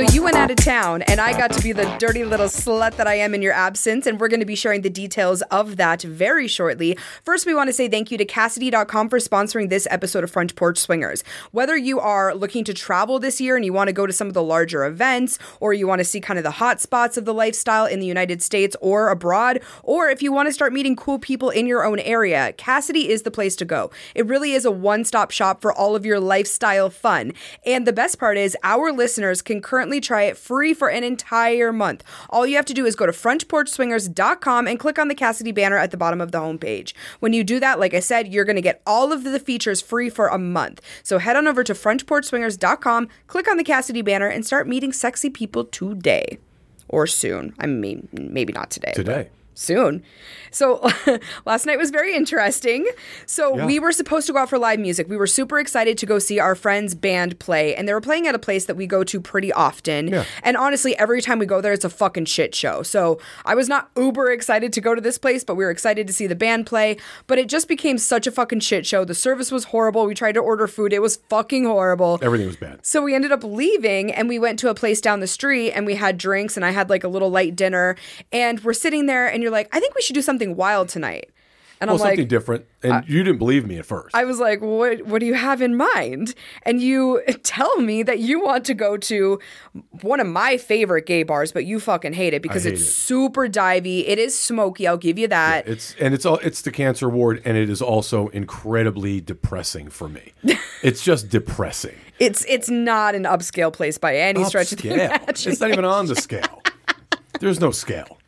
So you went out of town, and I got to be the dirty little slut that I am in your absence, and we're going to be sharing the details of that very shortly. First, we want to say thank you to Kasidie.com for sponsoring this episode of Front Porch Swingers. Whether you are looking to travel this year and you want to go to some of the larger events, or you want to see kind of the hot spots of the lifestyle in the United States or abroad, or if you want to start meeting cool people in your own area, Kasidie is the place to go. It really is a one stop shop for all of your lifestyle fun. And the best part is, our listeners can currently try it free for an entire month. All you have to do is go to frontporchswingers.com and click on the Kasidie banner at the bottom of the homepage. When you do that, like I said, you're going to get all of the features free for a month. So head on over to frontporchswingers.com, click on the Kasidie banner, and start meeting sexy people today. Or soon. I mean, maybe not today. Today. Soon. So last night was very interesting. So Yeah. we were supposed to go out for live music. We were super excited to go see our friend's band play, and they were playing at a place that we go to pretty often. Yeah. And honestly, every time we go there, it's a fucking shit show. So I was not uber excited to go to this place, but we were excited to see the band play. But it just became such a fucking shit show. The service was horrible. We tried to order food, it was fucking horrible. Everything was bad. So we ended up leaving and we went to a place down the street and we had drinks and I had like a little light dinner and we're sitting there and you're like, I think we should do something wild tonight. And Well, I'm like, something different. And you didn't believe me at first. I was like, what what do you have in mind? And you tell me that you want to go to one of my favorite gay bars, but you fucking hate it because hate it's it. super divey. It is smoky, I'll give you that. it's and it's all it's the cancer ward, and it is also incredibly depressing for me. it's just depressing. It's it's not an upscale place by any stretch of the Upscale. imagination. It's not even on the scale. There's no scale.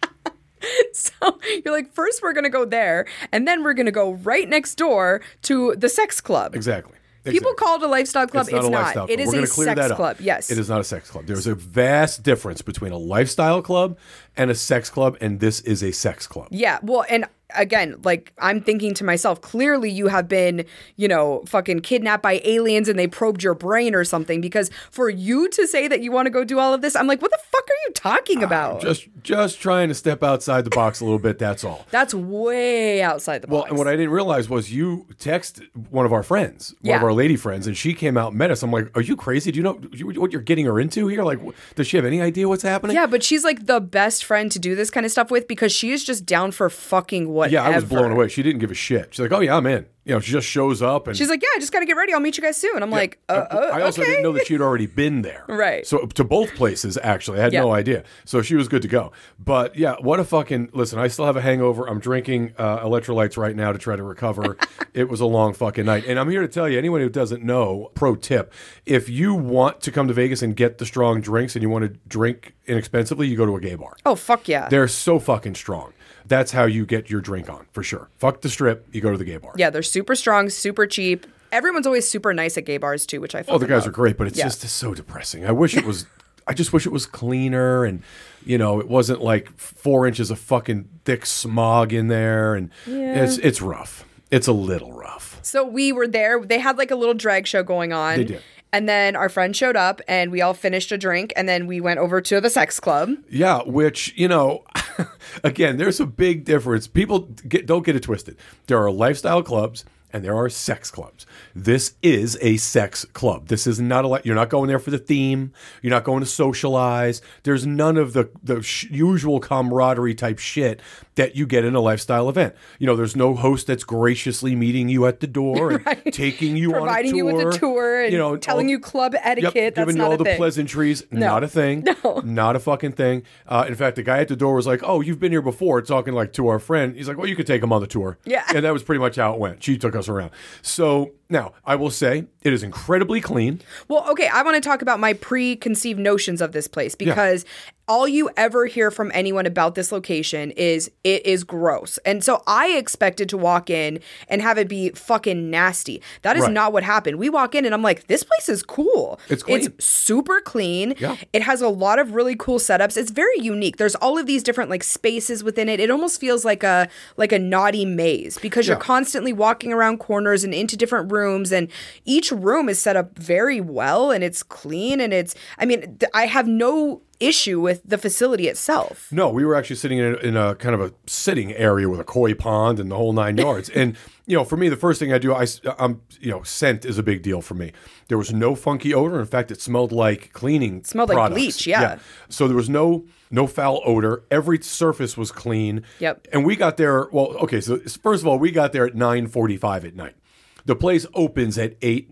So you're like, first we're gonna go there, and then we're gonna go right next door to the sex club. Exactly. People call it a lifestyle club. It's, not a not. lifestyle It club. is a sex club. Yes. It is not a sex club. There's a vast difference between a lifestyle club and a sex club, and this is a sex club. Yeah. Well, and again, like I'm thinking to myself, clearly you have been, you know, fucking kidnapped by aliens and they probed your brain or something. Because for you to say that you want to go do all of this, I'm like, what the fuck are you talking ah, about? Just just trying to step outside the box a little bit, that's all. That's way outside the box. Well, and what I didn't realize was you text one of our friends, one of our lady friends, and she came out and met us. I'm like, "Are you crazy? Do you know what you're getting her into here? Like, does she have any idea what's happening?" yeah, but she's like the best friend to do this kind of stuff with because she is just down for fucking whatever. Yeah, I was blown away. She didn't give a shit. She's like, "Oh yeah, I'm in." You know, she just shows up and She's like, yeah, I just got to get ready. I'll meet you guys soon. I'm like, uh, uh, I also okay. didn't know that she'd already been there. Right. So to both places, actually, I had no idea. So she was good to go. But yeah, what a fucking listen. I still have a hangover. I'm drinking uh, electrolytes right now to try to recover. it was a long fucking night, and I'm here to tell you, anyone who doesn't know, pro tip: if you want to come to Vegas and get the strong drinks, and you want to drink inexpensively, you go to a gay bar. Oh fuck yeah. They're so fucking strong. That's how you get your drink on for sure. Fuck the strip. You go to the gay bar. Yeah, they're super strong, super cheap. Everyone's always super nice at gay bars too, which I. Oh, the guys love. are great, but it's Yeah. just so depressing. I wish it was. I just wish it was cleaner, and you know, it wasn't like four inches of fucking thick smog in there, and it's it's rough. It's a little rough. So we were there. They had like a little drag show going on. They did. And then our friend showed up, and we all finished a drink, and then we went over to the sex club. Yeah, which you know, again, there's a big difference. People get, don't get it twisted. There are lifestyle clubs and there are sex clubs. This is a sex club. This is not a. You're not going there for the theme. You're not going to socialize. There's none of the the sh- usual camaraderie type shit that you get in a lifestyle event. You know, there's no host that's graciously meeting you at the door and taking you Providing on a you with a tour and you know, telling all- you club etiquette. Yep, giving you all a the thing. pleasantries. Not a thing. No. Not a fucking thing. Uh, in fact, the guy at the door was like, "Oh, you've been here before." Talking like to our friend. He's like, "Well, you could take him on the tour." Yeah. And that was pretty much how it went. She took us around. So Now, I will say it is incredibly clean. Well, okay, I want to talk about my preconceived notions of this place because all you ever hear from anyone about this location is it is gross. And so I expected to walk in and have it be fucking nasty. That is Right. not what happened. We walk in and I'm like, this place is cool. It's clean. It's super clean. Yeah. It has a lot of really cool setups. It's very unique. There's all of these different like spaces within it. It almost feels like a like a naughty maze because you're constantly walking around corners and into different rooms and each room is set up very well and it's clean and it's I mean I have no issue with the facility itself. No, we were actually sitting in a, in a kind of a sitting area with a koi pond and the whole nine yards. and you know, for me, the first thing I do, I am you know, scent is a big deal for me. There was no funky odor. In fact, it smelled like cleaning. smelled like products. bleach, yeah. So there was no no foul odor. Every surface was clean. Yep. And we got there. Well, okay. So first of all, we got there at nine forty five at night. The place opens at eight.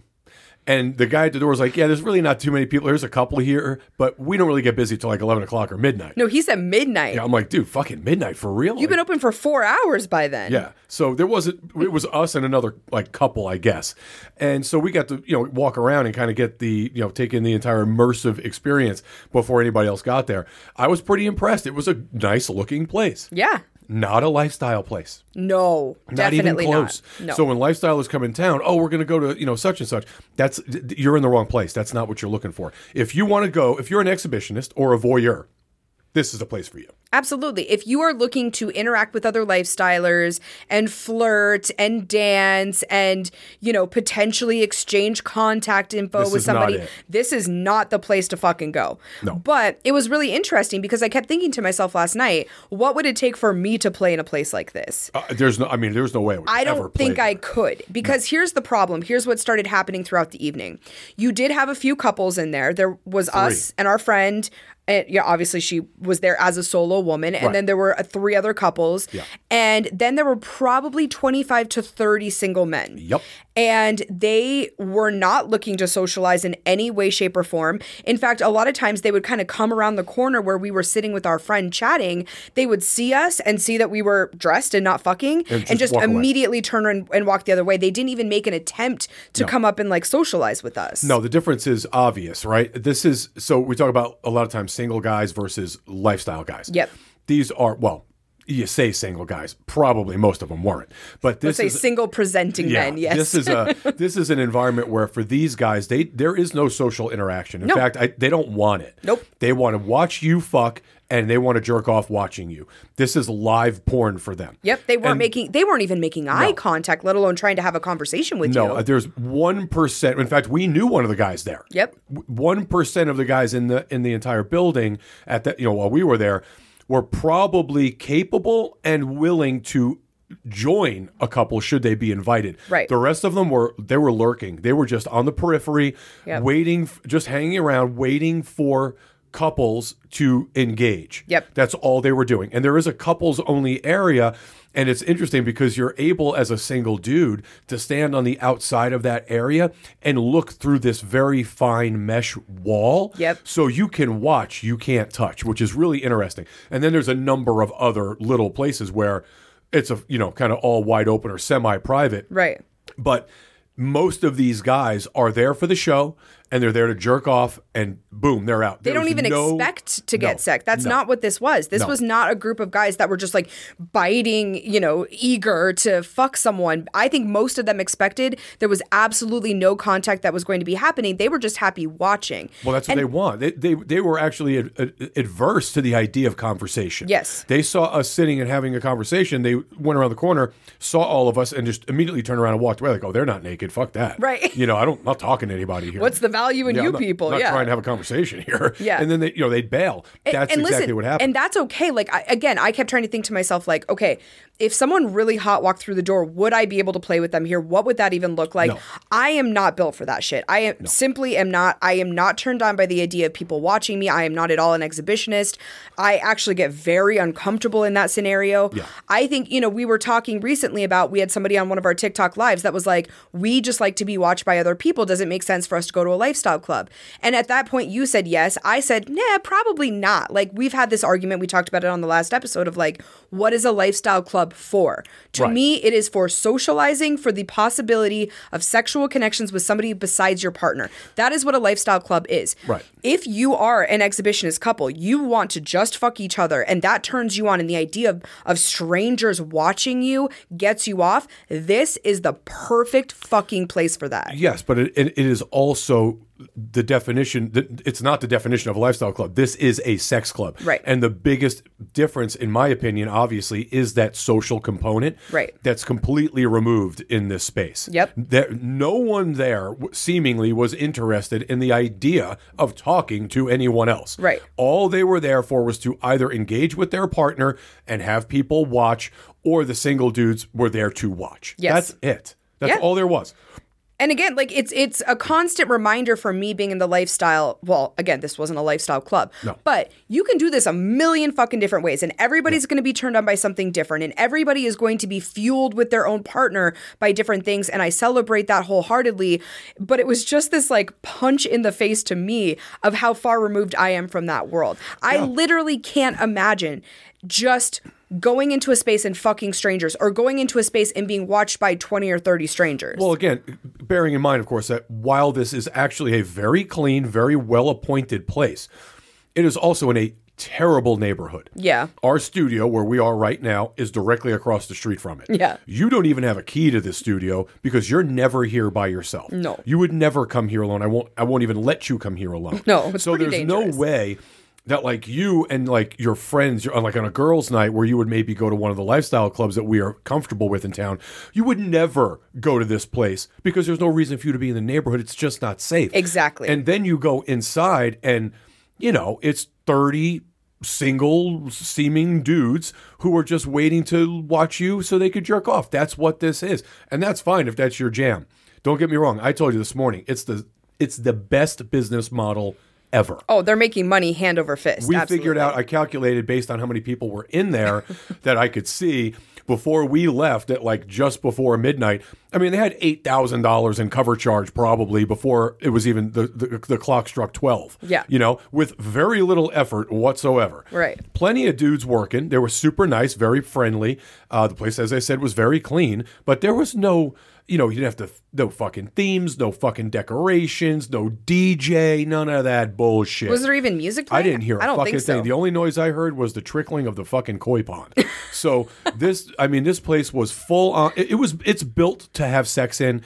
And the guy at the door was like, "Yeah, there's really not too many people. There's a couple here, but we don't really get busy till like eleven o'clock or midnight." No, he said midnight. Yeah, I'm like, dude, fucking midnight for real. You've been open for 4 hours by then. yeah. So there wasn't. It was us and another like couple, I guess. And so we got to you know walk around and kind of get the you know take in the entire immersive experience before anybody else got there. I was pretty impressed. It was a nice looking place. Yeah. Not a lifestyle place. No, Not definitely even close. not. No. So when lifestylers come in town, oh, we're going to go to you know such and such. That's you're in the wrong place. That's not what you're looking for. If you want to go, if you're an exhibitionist or a voyeur, this is the place for you. Absolutely. If you are looking to interact with other lifestylers and flirt and dance and, you know, potentially exchange contact info This with somebody, this is not the place to fucking go. No. But it was really interesting because I kept thinking to myself last night, what would it take for me to play in a place like this? Uh, there's no. I mean, there's no way. I, would I don't think there. I could because here's the problem. Here's what started happening throughout the evening. You did have a few couples in there. There was us and our friend. And yeah, obviously she was there as a solo woman, and Right. then there were uh, three other couples, Yeah. and then there were probably twenty five to thirty single men. Yep. And they were not looking to socialize in any way, shape, or form. In fact, a lot of times they would kind of come around the corner where we were sitting with our friend chatting. They would see us and see that we were dressed and not fucking, and just just, walk away. immediately turn and, and walk the other way. They didn't even make an attempt to come up and like socialize with us. No, the difference is obvious, right? This is so we talk about a lot of times single guys versus lifestyle guys. Yep. These are well, you say single guys, probably most of them weren't. But this Say is single presenting men, yes. This is a this is an environment where for these guys, they there is no social interaction. In No. fact, I, they don't want it. Nope. They want to watch you fuck and they want to jerk off watching you. This is live porn for them. Yep, they weren't And- making they weren't even making eye contact, let alone trying to have a conversation with No, you. No, there's one percent. In fact, we knew one of the guys there. Yep. one percent of the guys in the in the entire building at that you know while we were there were probably capable and willing to join a couple should they be invited. Right. The rest of them were they were lurking. They were just on the periphery, Yep. waiting, just hanging around, waiting for couples to engage. Yep. That's all they were doing. And there is a couples only area. And it's interesting because you're able as a single dude to stand on the outside of that area and look through this very fine mesh wall. Yep. So you can watch, you can't touch, which is really interesting. And then there's a number of other little places where it's a, you know, kind of all wide open or semi private. right. But most of these guys are there for the show and they're there to jerk off and boom, they're out. They don't even expect to get sex. That's not what this was. This No. was not a group of guys that were just like biting, you know, eager to fuck someone. I think most of them expected there was absolutely no contact that was going to be happening. They were just happy watching. Well, that's what they want. They, they, they were actually ad, ad- adverse to the idea of conversation. Yes. They saw us sitting and having a conversation. They went around the corner, saw all of us, and just immediately turned around and walked away. Like, oh, they're not naked. Fuck that. Right. You know, I don't, I'm not talking to anybody here. What's the value in Yeah, you not- people? Not yeah. trying to have a conversation here. Yeah. And then they, you know, they'd bail. That's and exactly listen, what happened. And that's okay. Like I, again, I kept trying to think to myself, like, okay, if someone really hot walked through the door, would I be able to play with them here? What would that even look like? No. I am not built for that shit. I am simply am not. I am not turned on by the idea of people watching me. I am not at all an exhibitionist. I actually get very uncomfortable in that scenario. Yeah. I think you know we were talking recently about we had somebody on one of our TikTok lives that was like, we just like to be watched by other people. Does it make sense for us to go to a lifestyle club? And at that point, you said yes. I said, nah, probably not. Like, we've had this argument. We talked about it on the last episode of like, what is a lifestyle club for? To Right. me, it is for socializing for the possibility of sexual connections with somebody besides your partner. That is what a lifestyle club is. Right. If you are an exhibitionist couple, you want to just fuck each other and that turns you on and the idea of, of strangers watching you gets you off, this is the perfect fucking place for that. Yes, but it, it, it is also the definition it's not the definition of a lifestyle club. This is a sex club, Right. And the biggest difference, in my opinion, obviously, is that social component, Right. That's completely removed in this space. Yep. There, no one there seemingly was interested in the idea of talking to anyone else. Right. All they were there for was to either engage with their partner and have people watch, or the single dudes were there to watch. Yes. That's it. That's Yeah. all there was. And again, like it's it's a constant reminder for me being in the lifestyle. Well, again, this wasn't a lifestyle club, No. but you can do this a million fucking different ways, and everybody's going to be turned on by something different, and everybody is going to be fueled with their own partner by different things, and I celebrate that wholeheartedly. But it was just this like punch in the face to me of how far removed I am from that world. I literally can't imagine just going into a space and fucking strangers or going into a space and being watched by 20 or 30 strangers. Well, again, bearing in mind, of course, that while this is actually a very clean, very well appointed place, it is also in a terrible neighborhood. Yeah. Our studio, where we are right now, is directly across the street from it. Yeah. You don't even have a key to this studio because you're never here by yourself. No. You would never come here alone. I won't I won't even let you come here alone. No, so there's dangerous. no way that like you and like your friends you're like on a girls night where you would maybe go to one of the lifestyle clubs that we are comfortable with in town you would never go to this place because there's no reason for you to be in the neighborhood. It's just not safe. Exactly. and then you go inside and you know it's 30 single seeming dudes who are just waiting to watch you so they could jerk off. That's what this is. And that's fine if that's your jam. Don't get me wrong. I told you this morning it's the it's the best business model ever Oh, they're making money hand over fist. we Absolutely. figured out i calculated based on how many people were in there that i could see before we left at like just before midnight i mean they had $8000 in cover charge probably before it was even the, the, the clock struck 12 Yeah. you know with very little effort whatsoever Right. plenty of dudes working they were super nice very friendly uh, the place as i said was very clean but there was no you know, you didn't have to no fucking themes, no fucking decorations, no DJ, none of that bullshit. Was there even music? I didn't hear a I don't fucking so. thing. The only noise I heard was the trickling of the fucking koi pond. so this, I mean, this place was full on. It, it was. It's built to have sex in,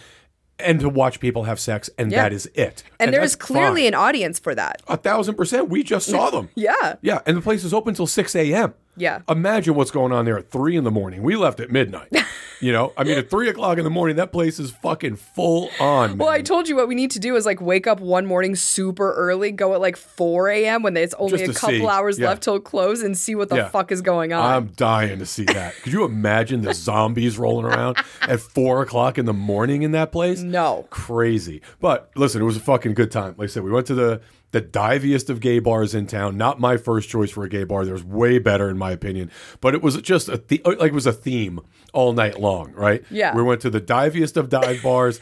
and to watch people have sex, and Yeah. that is it. and there's that's clearly fine. an audience for that. a thousand percent. We just saw them. Yeah. Yeah, and the place is open till six a.m. Yeah. Imagine what's going on there at three in the morning. We left at midnight. you know, I mean, at three o'clock in the morning, that place is fucking full on. Man. Well, I told you what we need to do is like wake up one morning super early, go at like 4 a.m. when it's only a couple see. hours Yeah. left till close and see what the Yeah. fuck is going on. I'm dying to see that. Could you imagine the zombies rolling around at four o'clock in the morning in that place? No. Crazy. But listen, it was a fucking good time. Like I said, we went to the the diviest of gay bars in town. Not my first choice for a gay bar. There's way better in my opinion. But it was just a the- like it was a theme all night long, right? Yeah. We went to the diviest of dive bars.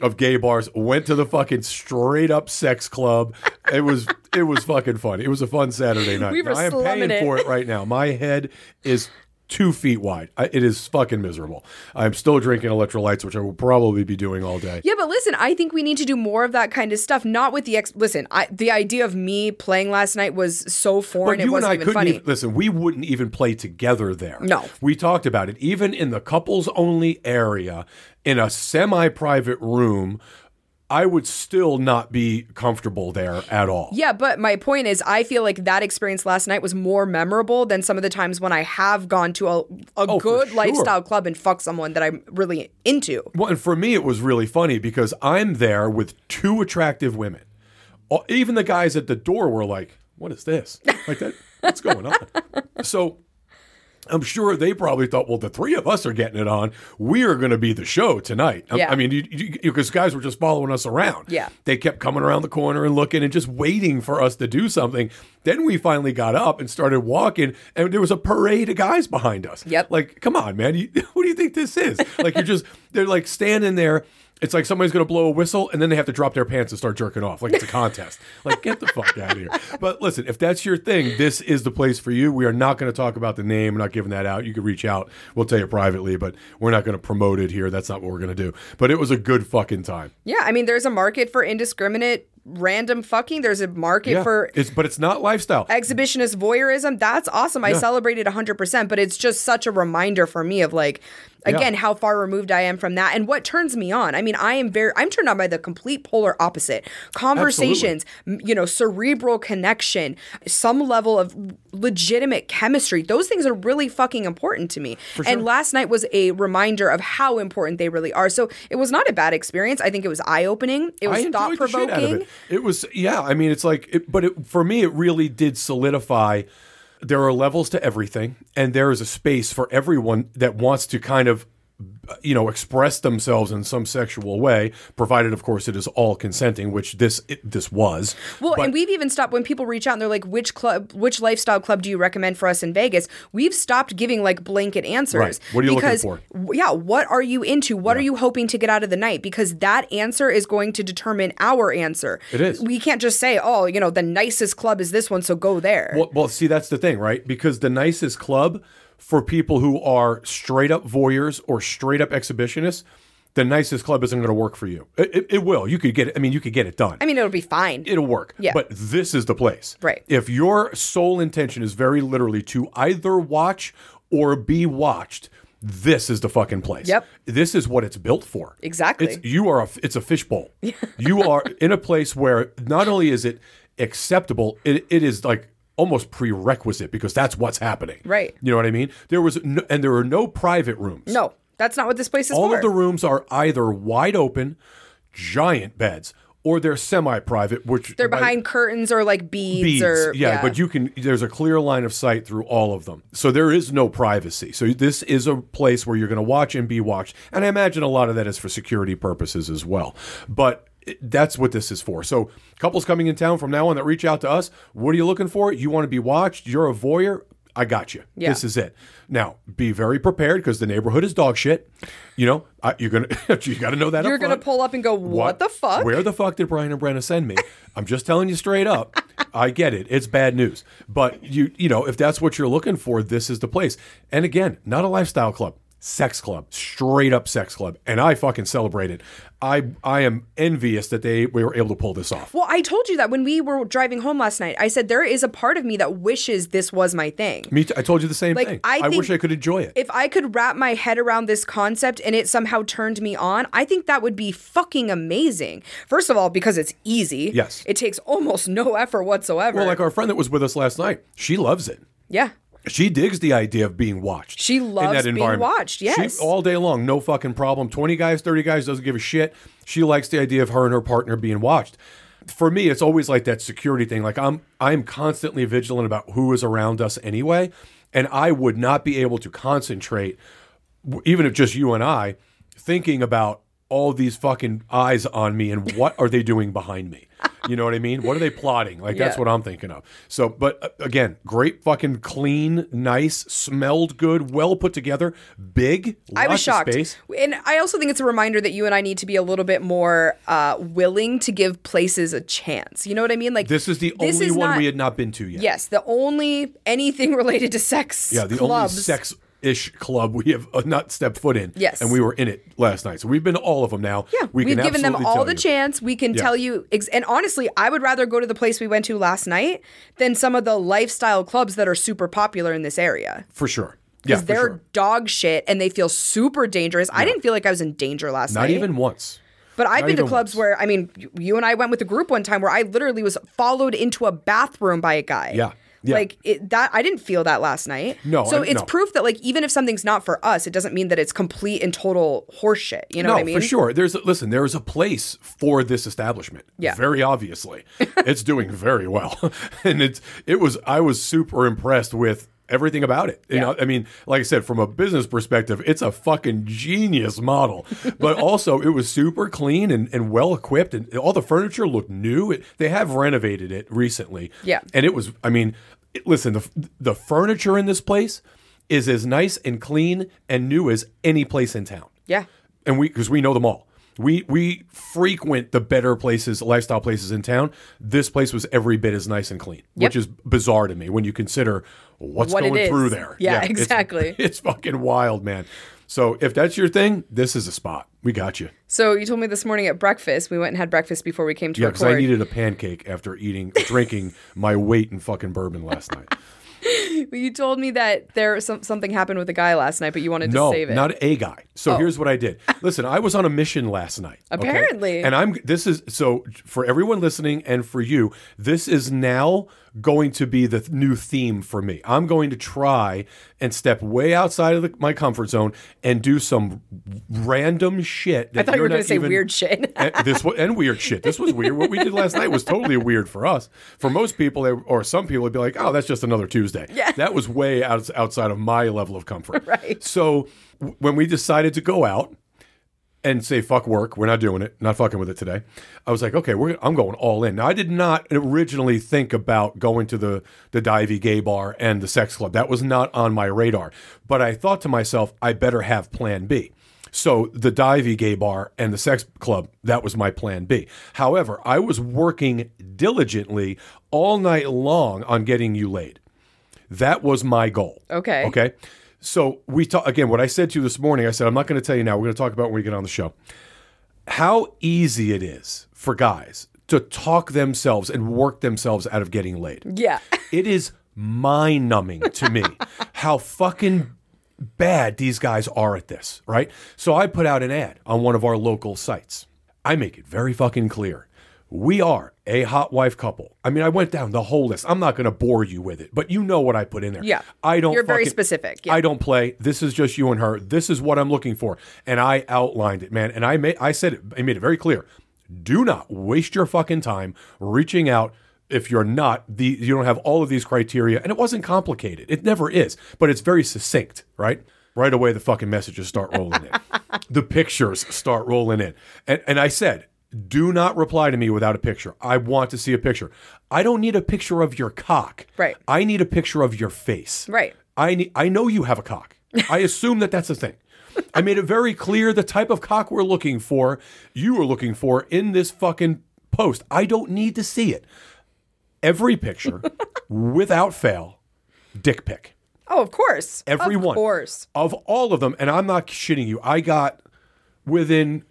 Of gay bars, went to the fucking straight up sex club. It was it was fucking fun. It was a fun Saturday night. We were I am paying it. for it right now. My head is two feet wide. I, it is fucking miserable. I'm still drinking electrolytes, which I will probably be doing all day. Yeah, but listen, I think we need to do more of that kind of stuff. Not with the ex. Listen, I, the idea of me playing last night was so foreign. But you and wasn't I even couldn't funny. even listen. We wouldn't even play together there. No. we talked about it. Even in the couples only area, in a semi-private room, I would still not be comfortable there at all. Yeah, but my point is, I feel like that experience last night was more memorable than some of the times when I have gone to a, a Oh, good sure. lifestyle club and fuck someone that I'm really into. Well, and for me, it was really funny because I'm there with two attractive women. Even the guys at the door were like, "What is this? Like that? What's going on?" So. I'm sure they probably thought, well, the three of us are getting it on. We are going to be the show tonight. I- Yeah. I mean, because guys were just following us around. Yeah. They kept coming around the corner and looking and just waiting for us to do something. Then we finally got up and started walking, and there was a parade of guys behind us. Yep. Like, come on, man. You, what do you think this is? Like, you're just, they're like standing there It's like somebody's going to blow a whistle and then they have to drop their pants and start jerking off like it's a contest. like, get the fuck out of here. But listen, if that's your thing, this is the place for you. We are not going to talk about the name. We're not giving that out. You can reach out. We'll tell you privately, but we're not going to promote it here. That's not what we're going to do. But it was a good fucking time. Yeah, I mean, there's a market for indiscriminate random fucking. There's a market Yeah. for it's but it's not lifestyle. exhibitionist voyeurism. That's awesome. I celebrated 100%, but it's just such a reminder for me of like, again, how far removed I am from that and what turns me on. I mean, I am very, I'm turned on by the complete polar opposite. Conversations, m- you know, cerebral connection, some level of legitimate chemistry. Those things are really fucking important to me. And last night was a reminder of how important they really are. So it was not a bad experience. I think it was eye opening. It was I thought enjoyed the shit out of provoking. it. It was, yeah. I mean, it's like, it, but it, for me, it really did solidify. There are levels to everything, and there is a space for everyone that wants to kind of, you know, express themselves in some sexual way, provided, of course, it is all consenting, which this it, this was. Well, But- and we've even stopped when people reach out and they're like, "Which club, which lifestyle club do you recommend for us in Vegas?" We've stopped giving like blanket answers. Right. What are you looking because, for? Yeah, what are you into? What are you hoping to get out of the night? Because that answer is going to determine our answer. It is. We can't just say, "Oh, you know, the nicest club is this one, so go there." Well, well, see, that's the thing, right? Because the nicest club for people who are straight up voyeurs or straight up exhibitionists, the nicest club isn't going to work for you. It, it, it will. You could get it. I mean, you could get it done. I mean, it'll be fine. It'll work. Yeah. But this is the place. Right. If your sole intention is very literally to either watch or be watched, this is the fucking place. Yep. This is what it's built for. Exactly. It's you are a it's a fishbowl. you are in a place where not only is it acceptable, it, it is like almost prerequisite because that's what's happening. Right. You know what I mean? There was no, and there are no private rooms. no, that's not what this place is All for. of the rooms are either wide open, giant beds, or they're semi-private, which they're by- behind curtains or like beads, beads. or yeah, but you can. There's a clear line of sight through all of them, so there is no privacy. So this is a place where you're going to watch and be watched, and I imagine a lot of that is for security purposes as well. But that's what this is for. So couples coming in town from now on that reach out to us, what are you looking for? You want to be watched? You're a voyeur. I got you. Yeah. This is it. Now, be very prepared because the neighborhood is dog shit. You know, I, you're gonna you got to know that. you're gonna pull up and go, "What, the fuck?" Where the fuck did Brian and Brenna send me? I'm just telling you straight up. I get it. It's bad news. But you you know, if that's what you're looking for, this is the place. And again, not a lifestyle club. Sex club, straight up sex club, and I fucking celebrate it. I I am envious that they we were able to pull this off. Well, I told you that when we were driving home last night. I said there is a part of me that wishes this was my thing. Me, too, I told you the same Like, thing. I I, wish I could enjoy it. If I could wrap my head around this concept and it somehow turned me on, I think that would be fucking amazing. First of all, because it's easy. Yes. It takes almost no effort whatsoever. well, like our friend that was with us last night, she loves it. yeah. She digs the idea of being watched. She in loves that being environment. watched, She- yes. all day long, no fucking problem. Twenty guys, thirty guys, doesn't give a shit. She likes the idea of her and her partner being watched. For me, it's always like that security thing. Like I'm, I'm constantly vigilant about who is around us anyway, and I would not be able to concentrate, even if just you and I, thinking about all these fucking eyes on me and what are they doing behind me. You know what I mean? What are they plotting? Like that's Yeah. what I'm thinking of. So, but uh, again, great fucking clean, nice, smelled good, well put together, big. I was shocked. Space. And I also think it's a reminder that you and I need to be a little bit more uh, willing to give places a chance. You know what I mean? Like This is the this only is one not- we had not been to yet. Yes, the only anything related to sex Yeah, the clubs. only sex ish club we have uh, not stepped foot in. Yes. And we were in it last night. So we've been to all of them now. Yeah, we have given them all the you. chance. We can Yeah. tell you, ex- and honestly, I would rather go to the place we went to last night than some of the lifestyle clubs that are super popular in this area. For sure. Yeah, Because for they're sure. dog shit and they feel super dangerous. I didn't feel like I was in danger last Not night. Not even once. But I've not been to clubs once. where I mean, you and I went with a group one time where I literally was followed into a bathroom by a guy. Yeah. Yeah. Like it, that, I didn't feel that last night. No, so I- it's no. proof that like even if something's not for us, it doesn't mean that it's complete and total horseshit. You know no, what I mean? for sure. There's a, listen. There is a place for this establishment. Yeah. very obviously, it's doing very well, and it's it was. I was super impressed with everything about it. You Yeah. know, I mean, like I said, from a business perspective, it's a fucking genius model. But also, it was super clean and, and well equipped, and all the furniture looked new. It, they have renovated it recently. Yeah. and it was. I mean, it- listen, the the furniture in this place is as nice and clean and new as any place in town Yeah. and we because we know them all. We we frequent the better places, lifestyle places in town. This place was every bit as nice and clean, Yep. which is bizarre to me when you consider what's What it going through there. Yeah, it's- exactly. It's, fucking wild, man. So if that's your thing, this is a spot. We got you. So you told me this morning at breakfast. We went and had breakfast before we came to Yeah, because. I needed a pancake after eating, drinking my weight in fucking bourbon last night. you told me that there some, something happened with a guy last night, but you wanted to No, save it. not a guy. So Oh. here's what I did. Listen, I was on a mission last night. okay? Apparently. And I'm this is so for everyone listening and for you, this is now going to be the new theme for me. I'm going to try and step way outside of the, my comfort zone and do some random shit. That I thought you were going to say even- weird shit. and this was, and weird shit. This was weird. What we did last night was totally weird for us. For most people, or some people, would be like, "Oh, that's just another Tuesday." Yeah. that was way out, outside of my level of comfort. Right. So w- when we decided to go out and say fuck work, we're not doing it, not fucking with it today. I was like, okay, we're, I'm going all in. Now I did not originally think about going to the the divey gay bar and the sex club. That was not on my radar. But I thought to myself, I better have Plan B. So the divey gay bar and the sex club, that was my plan B. However, I was working diligently all night long on getting you laid. That was my goal. Okay. Okay. So we talk again. What I said to you this morning, I said I'm not going to tell you now. We're going to talk about when we get on the show. How easy it is for guys to talk themselves and work themselves out of getting laid. yeah. It is mind numbing to me how fucking bad these guys are at this, right? So I put out an ad on one of our local sites. I make it very fucking clear. We are a hot wife couple. I mean, I went down the whole list. I'm not going to bore you with it, but you know what I put in there. Yeah. I don't. You're very specific, yeah. I don't play. This is just you and her. This is what I'm looking for, and I outlined it, man. And I made. I said it. I made it very clear. Do not waste your fucking time reaching out if you're not the you don't have all of these criteria and it wasn't complicated it never is but it's very succinct right right away the fucking messages start rolling in the pictures start rolling in and, and i said do not reply to me without a picture i want to see a picture i don't need a picture of your cock Right. i need a picture of your face Right. i need i know you have a cock i assume that that's a thing i made it very clear the type of cock we're looking for you are looking for in this fucking post i don't need to see it every picture without fail dick pic Oh, of course. Everyone. Of course. of all of them and i'm not shitting you i got within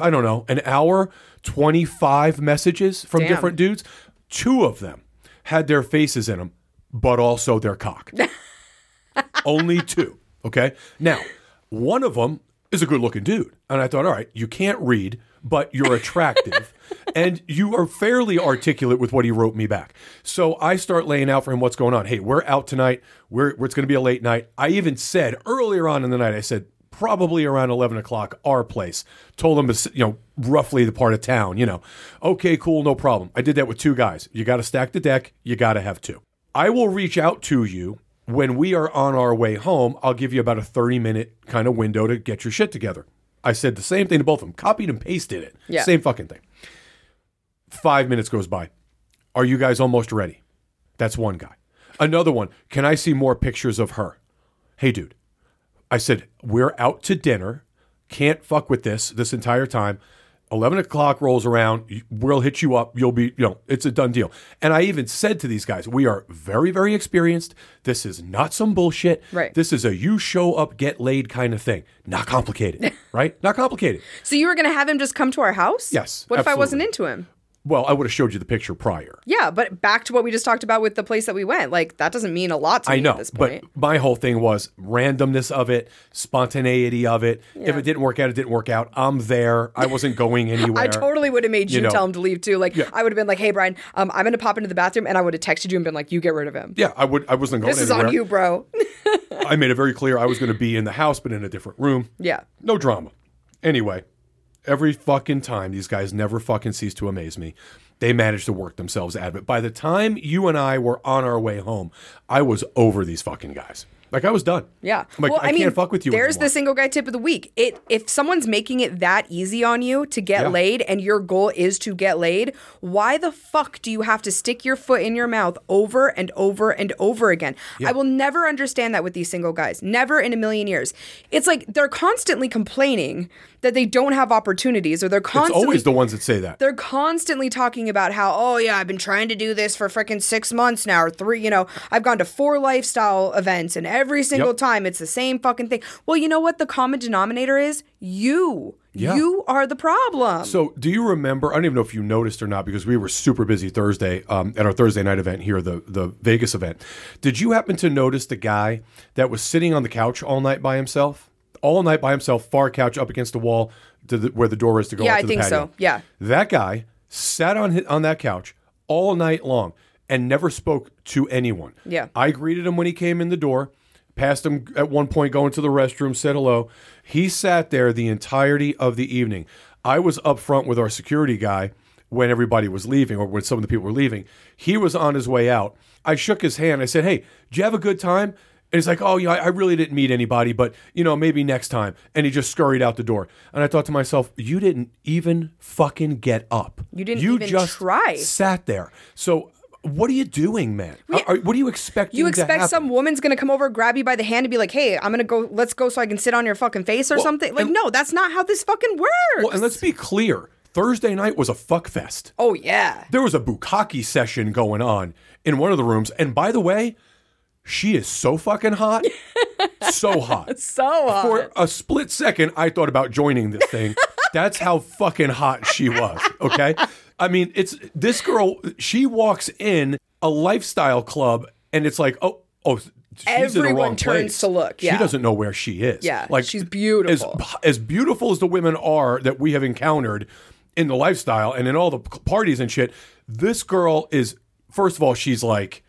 i don't know an hour 25 messages from Damn. different dudes. Two of them had their faces in them but also their cock. Only two okay? Now one of them is a good looking dude and i thought all right you can't read but you're attractive and you are fairly articulate with what he wrote me back. So i start laying out for him what's going on. Hey we're out tonight. We're, it's going to be a late night. I even said earlier on in the night i said probably around 11 o'clock our place. Told them to you know roughly the part of town you know. Okay cool no problem. I did that with two guys. You got to stack the deck you got to have two. I will reach out to you. When we are on our way home i'll give you about a 30 minute kind of window to get your shit together. I said the same thing to both of them copied and pasted it. Yeah. same fucking thing. Five minutes goes by. Are you guys almost ready? That's one guy. Another one can i see more pictures of her? Hey dude I said, We're out to dinner. Can't fuck with this this entire time. 11 o'clock rolls around. We'll hit you up. You'll be, you know, it's a done deal. And I even said to these guys, We are very, very experienced. This is not some bullshit. Right. This is a you show up, get laid kind of thing. Not complicated, right? Not complicated. So you were going to have him just come to our house? Yes, What if I wasn't into him? Well, I would have showed you the picture prior. Yeah, but back to what we just talked about with the place that we went. Like that doesn't mean a lot to I me know, at this point. but my whole thing was randomness of it, spontaneity of it. If it didn't work out, it didn't work out. I'm there. I wasn't going anywhere. I totally would have made you, You know. tell him to leave too. Like I would have been like, "Hey, Brian, um, I'm gonna pop into the bathroom," and I would have texted you and been like, "You get rid of him. Yeah, I would. I wasn't going this is anywhere. on you, bro." I made it very clear I was going to be in the house, but in a different room. yeah. No drama. Anyway, every fucking time these guys never fucking cease to amaze me. They managed to work themselves out of it. By the time you and I were on our way home, I was over these fucking guys. Like I was done. Yeah. I'm like, well, I, I, mean, can't fuck with you. There's anymore. the single guy tip of the week. It if someone's making it that easy on you to get Yeah. laid and your goal is to get laid, why the fuck do you have to stick your foot in your mouth over and over and over again? I will never understand that with these single guys. Never in a million years. It's like they're constantly complaining that they don't have opportunities or they're constantly. It's always the ones that say that. they're constantly talking about how, oh yeah, I've been trying to do this for freaking six months now, or three, you know, I've gone to four lifestyle events and every single Yep. time it's the same fucking thing. Well, you know what the common denominator is? You. Yeah. You are the problem. So, do you remember? I don't even know if you noticed or not because we were super busy Thursday um, at our Thursday night event here, the the Vegas event. Did you happen to notice the guy that was sitting on the couch all night by himself, all night by himself, far couch up against the wall to the, where the door is to go? Yeah, I think patio? so. Yeah. that guy sat on hi- on that couch all night long and never spoke to anyone. Yeah. I greeted him when he came in the door, passed him at one point going to the restroom, said hello. He sat there the entirety of the evening. I was up front with our security guy when everybody was leaving or when some of the people were leaving. He was on his way out. I shook his hand. I said, Hey, did you have a good time? And he's like, Oh, yeah, I really didn't meet anybody, but, you know, maybe next time. And he just scurried out the door. And I thought to myself, You didn't even fucking get up. You didn't you even just try. sat there. So, what are you doing, man? Are- are- what do you expect? you expect some woman's gonna come over, grab you by the hand, and be like, "Hey, I'm gonna go. Let's go, so I can sit on your fucking face or something." Like, and- no, that's not how this fucking works. Well, and let's be clear. Thursday night was a fuck fest. oh yeah, There was a bukkake session going on in one of the rooms, and by the way, she is so fucking hot, so hot. so hot. For a split second, I thought about joining this thing. That's how fucking hot she was. Okay, I mean, it's this girl. She walks in a lifestyle club, and it's like, oh, oh. She's in the Everyone wrong turns place. to look, yeah. She doesn't know where she is. Yeah, like she's beautiful. As, as beautiful as the women are that we have encountered in the lifestyle and in all the parties and shit, this girl is first of all, she's like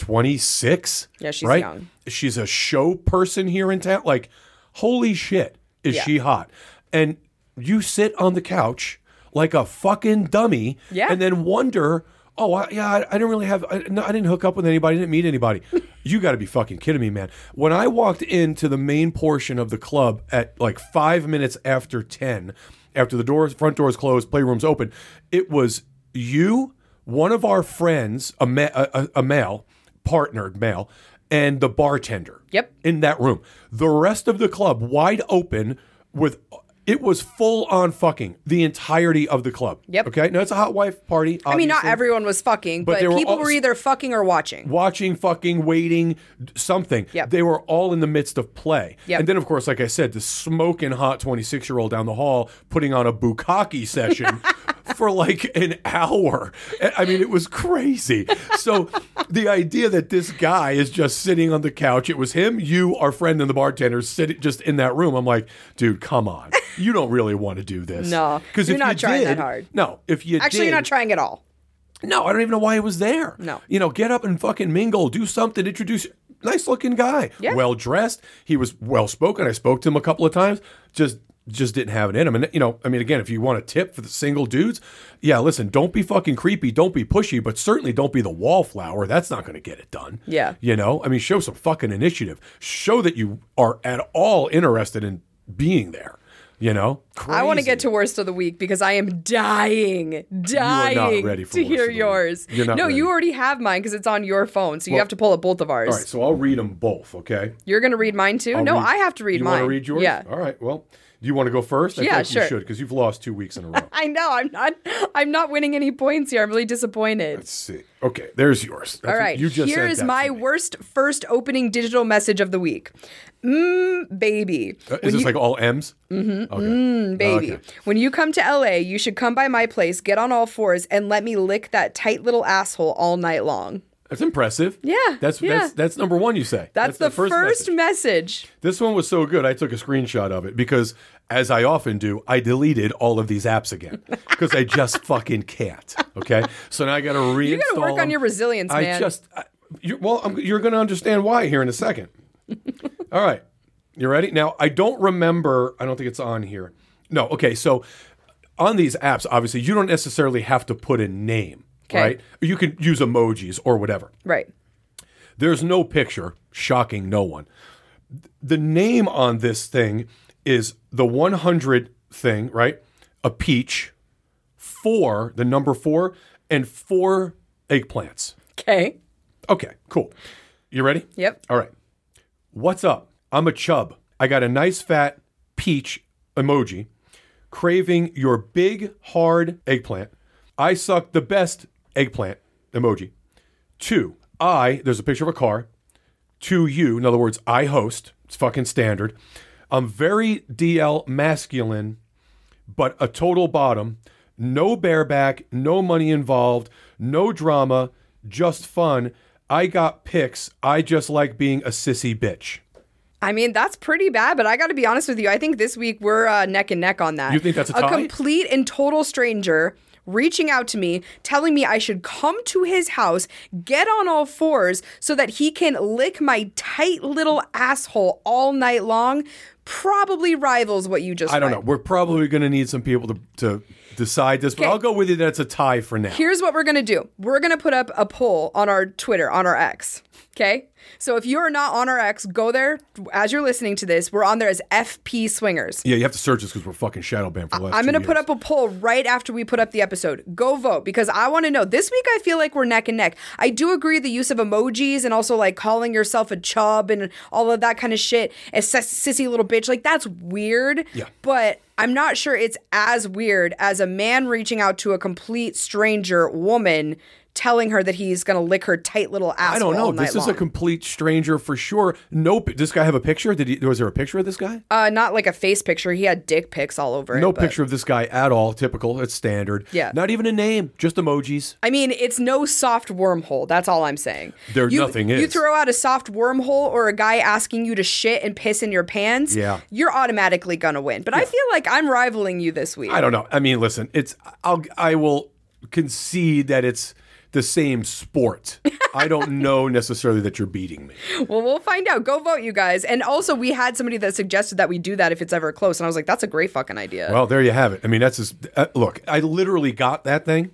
26. Yeah, she's right? young. She's a show person here in town. Like, holy shit, is Yeah. she hot? And you sit on the couch like a fucking dummy Yeah. and then wonder, oh, I, yeah, I, I didn't really have, I, no, I didn't hook up with anybody, I didn't meet anybody. you got to be fucking kidding me, man. When I walked into the main portion of the club at like five minutes after 10, after the doors, front doors closed, playrooms open, it was you, one of our friends, a, ma- a, a, a male, partnered male, and the bartender. Yep. In that room. The rest of the club wide open with it was full on fucking the entirety of the club. Yep. Okay. Now it's a hot wife party. I mean, not everyone was fucking, but, they were people all- were either fucking or watching. watching, fucking, waiting, something. Yep. They were all in the midst of play. Yep. And then, of course, like I said, the smoking hot 26 year old down the hall putting on a bukkake session for like an hour. I- mean, it was crazy. So the idea that this guy is just sitting on the couch, it was him, you, our friend, and the bartender sitting just in that room. I'm like, dude, come on. You don't really want to do this. No, Because you're not you trying that hard. No, if you Actually, did, you're not trying at all. no, I don't even know why he was there. No. You know, get up and fucking mingle, do something, introduce nice looking guy. Yeah. Well dressed. He was well spoken. I spoke to him a couple of times. Just just didn't have it in him. And you know, I mean again, if you want a tip for the single dudes, yeah, listen, don't be fucking creepy, don't be pushy, but certainly don't be the wallflower. That's not gonna get it done. Yeah. You know? I mean, show some fucking initiative. Show that you are at all interested in being there. You know? I want to get to worst of the week because I am dying, dying ready to hear of the week. yours. You're not no, ready. you already have mine because it's on your phone, so you have to pull up both of ours. All right, so I'll read them both, okay? You're gonna read mine too? I'll no, read- I have to read you mine. want to read yours? Yeah. All right. Well, do you want to go first? I Yeah, like sure. You should because you've lost two weeks in a row. I know. I'm not. I'm not winning any points here. I'm really disappointed. Let's see. Okay, there's yours. That's All right. You just Here is my worst first opening digital message of the week. Mmm, baby. Uh, When Is this you- like all M's? Mm-hmm. Okay. Mm, baby. Okay. When you come to LA, you should come by my place, get on all fours, and let me lick that tight little asshole all night long. That's impressive. Yeah, That's yeah. that's that's number one. You say That's, the, first, message. message. This one was so good. I took a screenshot of it because, as I often do, I deleted all of these apps again because I just fucking can't. Okay, so now I got to reinstall. You got to work on your resilience, I man. just, I, you, well, I'm, you're going to understand why here in a second. All right, you ready? Now, I don't remember. I don't think it's on here. No. Okay, so on these apps, obviously, you don't necessarily have to put a name, Okay. right? You can use emojis or whatever. right. There's no picture, shocking no one. The name on this thing is the 100 thing, right? A peach, four, the number four, and four eggplants. Okay. Okay, cool. You ready? Yep. All right. What's up? I'm a chub. I got a nice fat peach emoji, craving your big, hard eggplant. I suck the best eggplant emoji. Two, I, there's a picture of a car. To you, in other words, I host. It's fucking standard. I'm very DL masculine, but a total bottom. No bareback, no money involved, no drama, just fun. I got pics. I just like being a sissy bitch. I mean, that's pretty bad, but I got to be honest with you. I think this week we're uh, neck and neck on that. You think that's a A complete and total stranger reaching out to me, telling me I should come to his house, get on all fours so that he can lick my tight little asshole all night long, probably rivals what you just I don't read. know. We're probably going to need some people to, to decide this, but Okay. I'll go with you that it's a tie for now. Here's what we're gonna do. We're gonna put up a poll on our Twitter, on our X. Okay? So if you are not on our X, go there as you're listening to this. We're on there as FP Swingers. yeah, you have to search this because we're fucking shadow banned for the last I'm two going to put years. up a poll right after we put up the episode. Go vote because I want to know. This week, I feel like we're neck and neck. I do agree the use of emojis and also like calling yourself a chub and all of that kind of shit, a sissy little bitch. Like, that's weird. Yeah. But I'm not sure it's as weird as a man reaching out to a complete stranger woman telling her that he's going to lick her tight little ass. I don't know. This is a complete stranger for sure. Nope. Does this guy have a picture? Did he? Was there a picture of this guy? uh, not like a face picture. He had dick pics all over it. no but- picture of this guy at all. Typical. It's standard. Yeah. Not even a name. Just emojis. I mean, it's no soft wormhole. That's all I'm saying. There you, nothing You is. You throw out a soft wormhole or a guy asking you to shit and piss in your pants. Yeah. You're automatically gonna win. But I feel like I'm rivaling you this week. I don't know. I mean, listen. It's. I'll. I will concede that it's the same sport. I don't know necessarily that you're beating me. Well, we'll find out. Go vote, you guys. And also, we had somebody that suggested that we do that if it's ever close, and I was like, that's a great fucking idea. Well, there you have it. I mean, that's just uh, look. I literally got that thing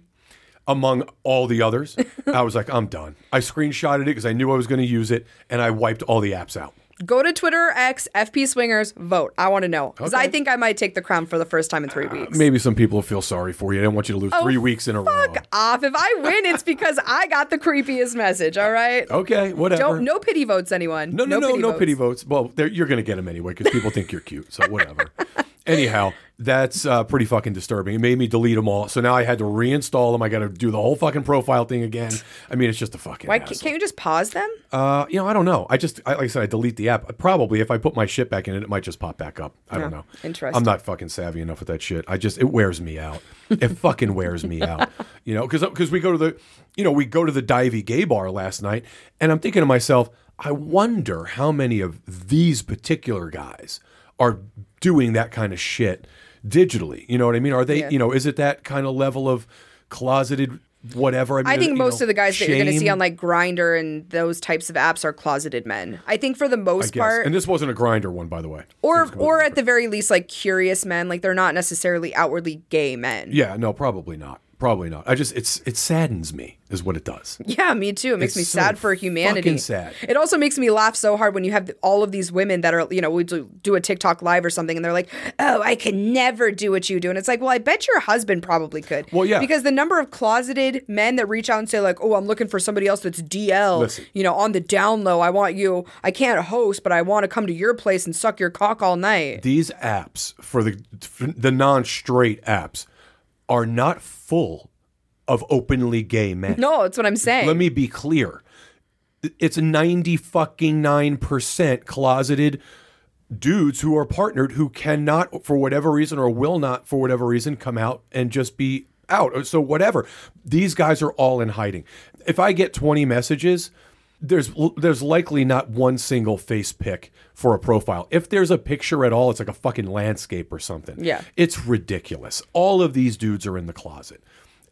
among all the others. I was like, I'm done. I screenshotted it because I knew I was going to use it, and I wiped all the apps out. Go to Twitter X, FP Swingers, vote. I want to know because I think I might take the crown for the first time in three ah, weeks. Maybe some people will feel sorry for you. I don't want you to lose oh, three weeks in a row. Oh, Fuck off! If I win, it's because I got the creepiest message. All right. Okay, whatever. Don't no pity votes, anyone. no, no, no, no, votes. pity votes. Well, you're going to get them anyway because people think you're cute. So whatever. Anyhow, that's uh, pretty fucking disturbing. It made me delete them all. So now I had to reinstall them. I got to do the whole fucking profile thing again. I mean, it's just a fucking. Why hassle. can't you just pause them? Uh, you know, I don't know. I just, I, like I said, I delete the app. Probably if I put my shit back in it, it might just pop back up. I don't know. interesting. I'm not fucking savvy enough with that shit. I just, it wears me out. it fucking wears me out. You know, because because we go to the, you know, we go to the Divey Gay Bar last night, and I'm thinking to myself, I wonder how many of these particular guys are doing that kind of shit digitally. You know what I mean? Are they, Yeah. you know, is it that kind of level of closeted? Whatever. mean, I think most know, of the guys that you're going to see on like Grindr and those types of apps are closeted men. I think for the most part, And this wasn't a Grindr one, by the way. Or or at the very least, like curious men. Like they're not necessarily outwardly gay men. yeah, no, probably not. Probably not. I just it's it saddens me, is what it does. Yeah, me too. It makes It's me so sad for humanity. fucking sad. It also makes me laugh so hard when you have all of these women that are, you know, we do, do a TikTok live or something, and they're like, "Oh, I can never do what you do," and it's like, well, I bet your husband probably could. Well, yeah. because the number of closeted men that reach out and say like, "Oh, I'm looking for somebody else that's DL," Listen. you know, on the down low. I want you. I can't host, but I want to come to your place and suck your cock all night. These apps for the for the non-straight apps are not full of openly gay men. No, that's what I'm saying. Let me be clear. It's 90 fucking 9% closeted dudes who are partnered who cannot for whatever reason or will not for whatever reason come out and just be out. So whatever. These guys are all in hiding. If I get 20 messages, there's there's likely not one single face pic for a profile. If there's a picture at all, it's like a fucking landscape or something. Yeah. It's ridiculous. All of these dudes are in the closet.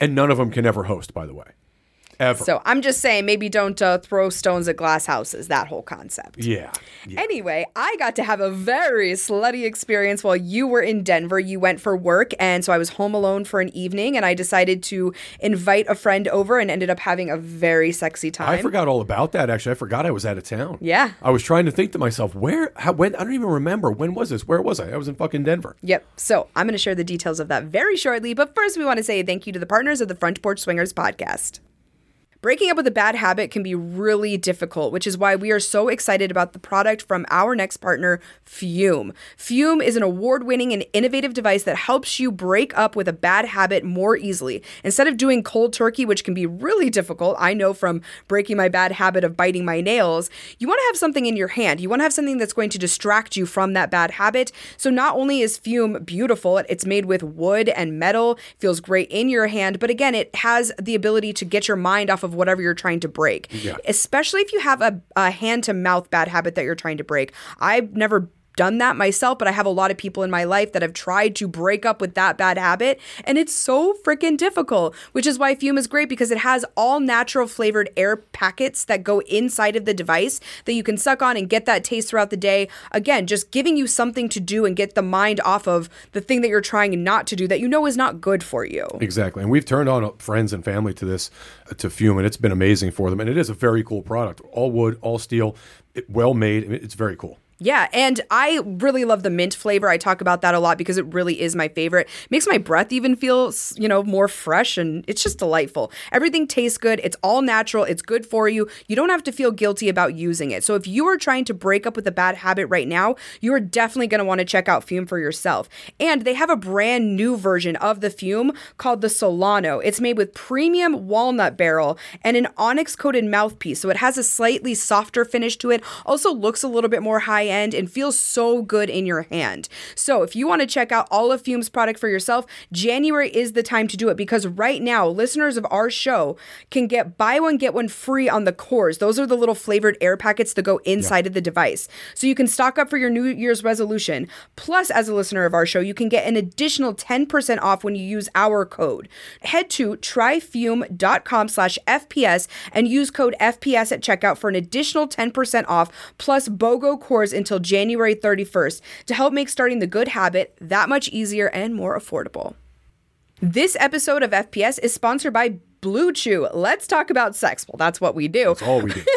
And none of them can ever host, by the way. Ever. So I'm just saying, maybe don't uh, throw stones at glass houses, that whole concept. yeah. yeah. Anyway, I got to have a very slutty experience while you were in Denver. You went for work, and so I was home alone for an evening, and I decided to invite a friend over and ended up having a very sexy time. I forgot all about that. Actually, I forgot I was out of town. Yeah. I was trying to think to myself, where, how, when? I don't even remember. When was this? Where was I? I was in fucking Denver. Yep. So I'm going to share the details of that very shortly. But first, we want to say thank you to the partners of the Front Porch Swingers podcast. Breaking up with a bad habit can be really difficult, which is why we are so excited about the product from our next partner, Fume. Fume is an award winning and innovative device that helps you break up with a bad habit more easily. Instead of doing cold turkey, which can be really difficult, I know from breaking my bad habit of biting my nails, you want to have something in your hand. You want to have something that's going to distract you from that bad habit. So not only is Fume beautiful, it's made with wood and metal, feels great in your hand, but again, it has the ability to get your mind off of whatever you're trying to break. Yeah. Especially if you have a, a hand to mouth bad habit that you're trying to break. I've never done that myself, but I have a lot of people in my life that have tried to break up with that bad habit, and it's so freaking difficult, which is why Fume is great because it has all natural flavored air packets that go inside of the device that you can suck on and get that taste throughout the day. Again, just giving you something to do and get the mind off of the thing that you're trying not to do that you know is not good for you. Exactly. And we've turned on friends and family to this, uh, to Fume, and it's been amazing for them. And it is a very cool product. All wood, all steel, well made. It's very cool. Yeah, and I really love the mint flavor. I talk about that a lot because it really is my favorite. Makes my breath even feel, you know, more fresh and it's just delightful. Everything tastes good. It's all natural. It's good for you. You don't have to feel guilty about using it. So if you are trying to break up with a bad habit right now, you are definitely going to want to check out Fume for yourself. And they have a brand new version of the Fume called the Solano. It's made with premium walnut barrel and an onyx coated mouthpiece. So it has a slightly softer finish to it. Also looks a little bit more high end and feels so good in your hand. So if you want to check out all of Fume's product for yourself, January is the time to do it because right now listeners of our show can get buy one get one free on the cores. Those are the little flavored air packets that go inside of the device. So you can stock up for your New Year's resolution. Plus as a listener of our show, you can get an additional 10% off when you use our code. Head to tryfume.com slash FPS and use code FPS at checkout for an additional 10% off plus BOGO cores until January 31st to help make starting the good habit that much easier and more affordable. This episode of FPS is sponsored by Blue Chew. Let's talk about sex. Well, that's what we do. That's all we do.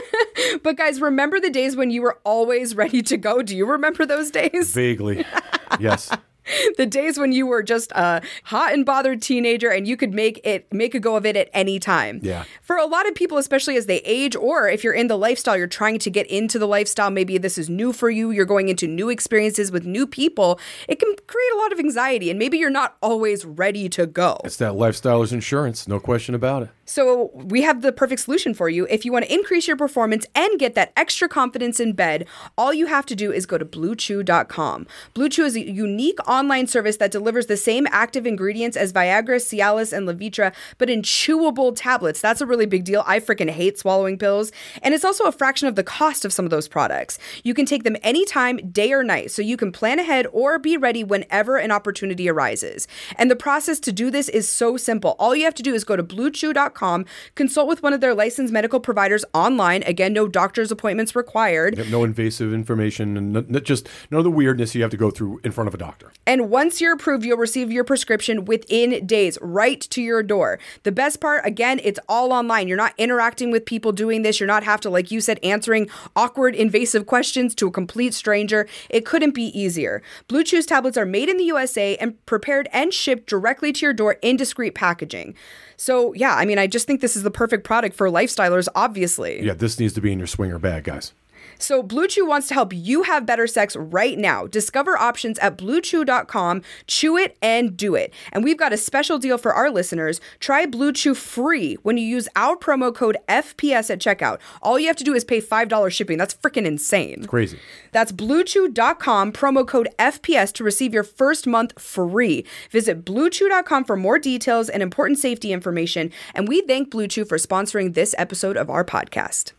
But guys, remember the days when you were always ready to go? Do you remember those days? Vaguely. Yes. the days when you were just a hot and bothered teenager and you could make it make a go of it at any time. Yeah. For a lot of people, especially as they age, or if you're in the lifestyle, you're trying to get into the lifestyle, maybe this is new for you, you're going into new experiences with new people, it can create a lot of anxiety and maybe you're not always ready to go. It's that lifestyler's insurance. No question about it. So, we have the perfect solution for you. If you want to increase your performance and get that extra confidence in bed, all you have to do is go to bluechew.com. Blue Chew is a unique online service that delivers the same active ingredients as Viagra, Cialis, and Levitra, but in chewable tablets. That's a really big deal. I freaking hate swallowing pills. And it's also a fraction of the cost of some of those products. You can take them anytime, day or night, so you can plan ahead or be ready whenever an opportunity arises. And the process to do this is so simple. All you have to do is go to bluechew.com, consult with one of their licensed medical providers online. Again, no doctor's appointments required. No invasive information and n- n- just none of the weirdness you have to go through in front of a doctor. And once you're approved, you'll receive your prescription within days, right to your door. The best part, again, it's all online. You're not interacting with people doing this. You're not have to, like you said, answering awkward, invasive questions to a complete stranger. It couldn't be easier. Blue Chew's tablets are made in the USA and prepared and shipped directly to your door in discreet packaging. So, yeah, I mean, I just think this is the perfect product for lifestylers, obviously. Yeah, this needs to be in your swinger bag, guys. So, Blue Chew wants to help you have better sex right now. Discover options at bluechew.com. Chew it and do it. And we've got a special deal for our listeners. Try Blue Chew free when you use our promo code FPS at checkout. All you have to do is pay $5 shipping. That's freaking insane. Crazy. That's bluechew.com, promo code FPS to receive your first month free. Visit bluechew.com for more details and important safety information. And we thank Blue Chew for sponsoring this episode of our podcast.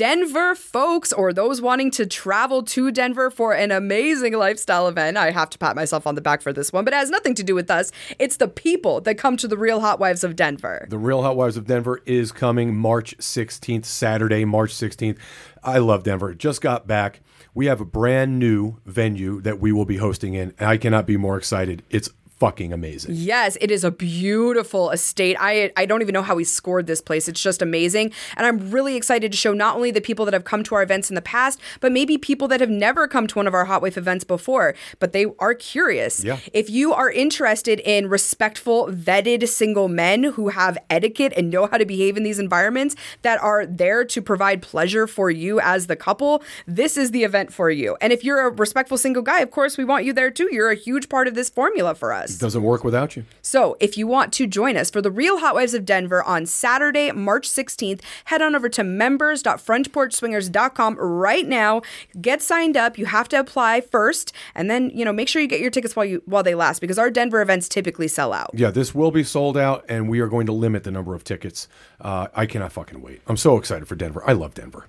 Denver folks or those wanting to travel to Denver for an amazing lifestyle event. I have to pat myself on the back for this one, but it has nothing to do with us. It's the people that come to the Real Housewives of Denver. The Real Housewives of Denver is coming March 16th, Saturday, March 16th. I love Denver. Just got back. We have a brand new venue that we will be hosting in, and I cannot be more excited. It's fucking amazing. Yes, it is a beautiful estate. I I don't even know how we scored this place. It's just amazing. And I'm really excited to show not only the people that have come to our events in the past, but maybe people that have never come to one of our Hot Wife events before, but they are curious. Yeah. If you are interested in respectful, vetted single men who have etiquette and know how to behave in these environments that are there to provide pleasure for you as the couple, this is the event for you. And if you're a respectful single guy, of course, we want you there too. You're a huge part of this formula for us. It doesn't work without you. So, if you want to join us for the Real Housewives of Denver on Saturday, March 16th, head on over to members.frontporchswingers.com right now. Get signed up. You have to apply first, and then you know make sure you get your tickets while you while they last because our Denver events typically sell out. Yeah, this will be sold out, and we are going to limit the number of tickets. Uh, I cannot fucking wait. I'm so excited for Denver. I love Denver.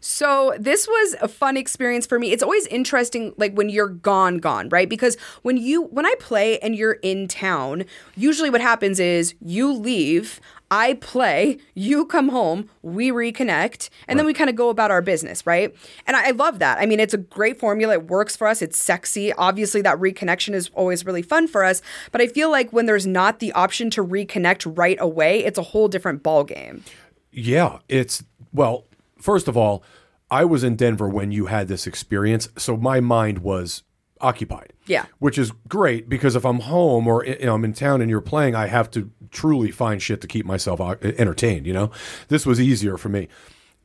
So this was a fun experience for me. It's always interesting like when you're gone gone, right? Because when you when I play and you're in town, usually what happens is you leave, I play, you come home, we reconnect, and then we kind of go about our business, right? And I, I love that. I mean, it's a great formula. It works for us. It's sexy. Obviously, that reconnection is always really fun for us. But I feel like when there's not the option to reconnect right away, it's a whole different ball game. Yeah, it's well. First of all, I was in Denver when you had this experience, so my mind was occupied. Yeah. which is great because if I'm home or you know, I'm in town and you're playing, I have to truly find shit to keep myself uh, entertained. You know, this was easier for me,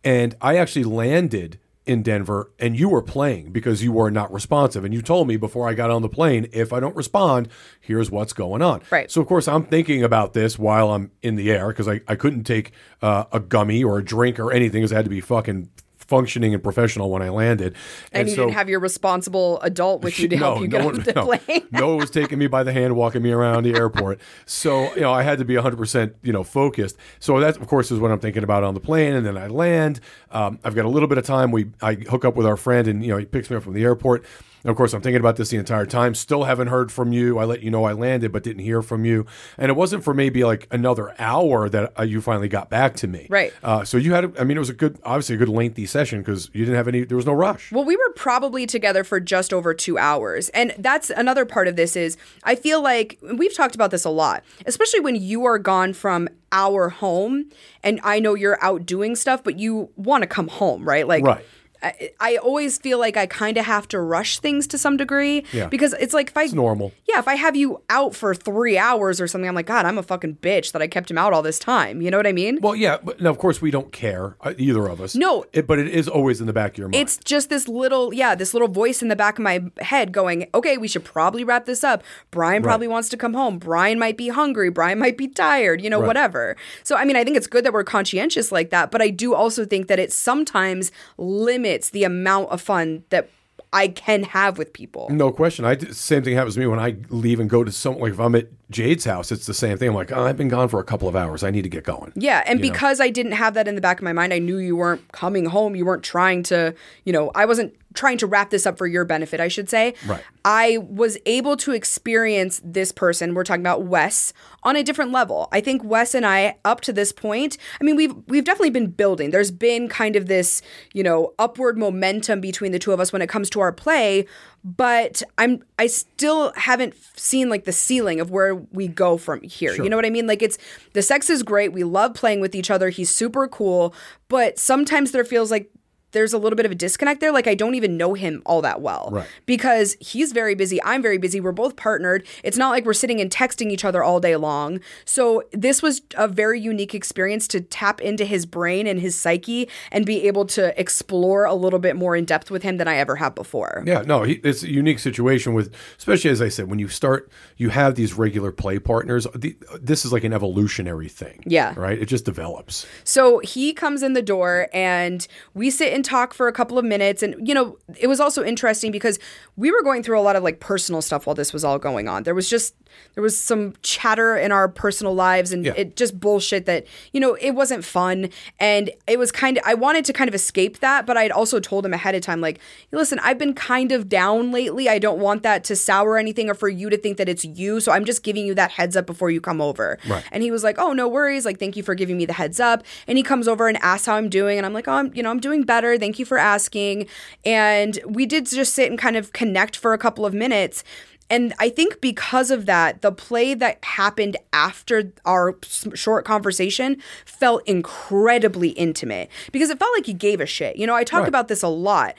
and I actually landed in Denver and you were playing because you were not responsive and you told me before I got on the plane if I don't respond here's what's going on Right. so of course I'm thinking about this while I'm in the air because I, I couldn't take uh, a gummy or a drink or anything because I had to be fucking functioning and professional when I landed And, you so- didn't have your responsible adult with you to help you get no off one, the no. plane. no one was taking me by the hand, walking me around the airport. So, you know, I had to be 100%, you know, focused. So that, of course, is what I'm thinking about on the plane. And then I land. Um, I've got a little bit of time. We I hook up with our friend and, you know, he picks me up from the airport. And of course, I'm thinking about this the entire time. Still haven't heard from you. I let you know I landed, but didn't hear from you. And it wasn't for maybe like another hour that uh, you finally got back to me. Right. Uh, so you had, I mean, it was a good, obviously a good lengthy session because you didn't have any, there was no rush. Well, we were probably together for just over two hours. And that's another part of this is I feel like we've talked about this a lot, especially when you are gone from our home and I know you're out doing stuff, but you want to come home, right? Like Right. I, I always feel like I kind of have to rush things to some degree Yeah. because it's like if I It's normal. yeah, if I have you out for three hours or something, I'm like, God, I'm a fucking bitch that I kept him out all this time. You know what I mean? Well, yeah, but now, of course we don't care uh, either of us. No. it, but it is always in the back of your mind. It's just this little, yeah, this little voice in the back of my head going, okay, we should probably wrap this up. Brian probably wants to come home. Brian might be hungry. Brian might be tired, you know, whatever. So, I mean, I think it's good that we're conscientious like that, but I do also think that it sometimes limits the amount of fun that I can have with people. no question. I same thing happens to me when I leave and go to some like if I'm at Jade's house, it's the same thing. I'm like, oh, I've been gone for a couple of hours. I need to get going. Yeah, and because I didn't have that in the back of my mind, I knew you weren't coming home. You weren't trying to, you know, I wasn't trying to wrap this up for your benefit, I should say. Right. I was able to experience this person, we're talking about Wes, on a different level. I think Wes and I up to this point, I mean, we've we've definitely been building. There's been kind of this, you know, upward momentum between the two of us when it comes to our play, but I'm I still haven't seen like the ceiling of where we go from here. You know what I mean? Like it's the sex is great. We love playing with each other. He's super cool, but sometimes there feels like there's a little bit of a disconnect there. Like I don't even know him all that well. Right. Because he's very busy. I'm very busy. We're both partnered. It's not like we're sitting and texting each other all day long. So this was a very unique experience to tap into his brain and his psyche and be able to explore a little bit more in depth with him than I ever have before. Yeah, no, he, it's a unique situation with, especially as I said, when you start, you have these regular play partners. The, this is like an evolutionary thing. Yeah. Right? It just develops. So he comes in the door and we sit and talk for a couple of minutes. And, you know, it was also interesting because we were going through a lot of like personal stuff while this was all going on. There was just, there was some chatter in our personal lives and Yeah. it just bullshit that, you know, it wasn't fun. And it was kind of, I wanted to kind of escape that, but I'd also told him ahead of time, like, listen, I've been kind of down lately. I don't want that to sour anything or for you to think that it's you. So I'm just giving you that heads up before you come over. Right. And he was like, "Oh, no worries. Like, thank you for giving me the heads up." And he comes over and asks how I'm doing, and I'm like, "Oh, I'm, you know, I'm doing better. Thank you for asking." And we did just sit and kind of connect for a couple of minutes. And I think because of that, the play that happened after our short conversation felt incredibly intimate because it felt like he gave a shit. You know, I talk Right. about this a lot.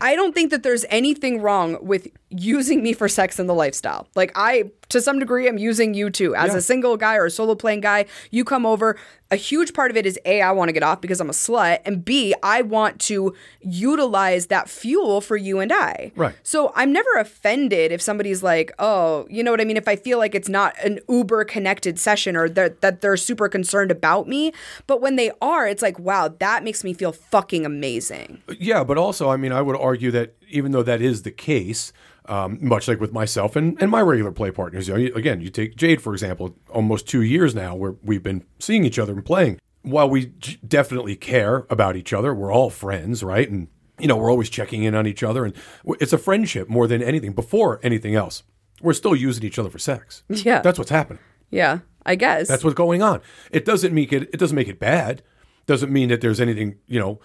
I don't think that there's anything wrong with using me for sex in the lifestyle. Like I to some degree i'm using you too as Yeah. a single guy or a solo playing guy. You come over, a huge part of it is A I want to get off because I'm a slut and B I want to utilize that fuel for you and I. Right. So I'm never offended if somebody's like, "Oh, you know what I mean?" If I feel like it's not an uber connected session or that that they're super concerned about me, but when they are, it's like, "Wow, that makes me feel fucking amazing." Yeah, but also, I mean, I would argue that even though that is the case, um, much like with myself and, and my regular play partners, you know, again, you take Jade, for example, almost two years now where we've been seeing each other and playing. While we j- definitely care about each other, we're all friends, right? And, you know, we're always checking in on each other. And w- it's a friendship more than anything, before anything else. We're still using each other for sex. Yeah. That's what's happening. Yeah, I guess. That's what's going on. It doesn't make it. It doesn't make it bad. Doesn't mean that there's anything you know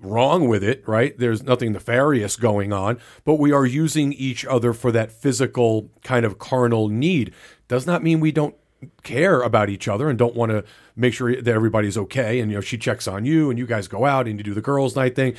wrong with it. Right? There's nothing nefarious going on. But we are using each other for that physical kind of carnal need. Does not mean we don't care about each other and don't want to make sure that everybody's okay. And you know, she checks on you, and you guys go out and you do the girls' night thing.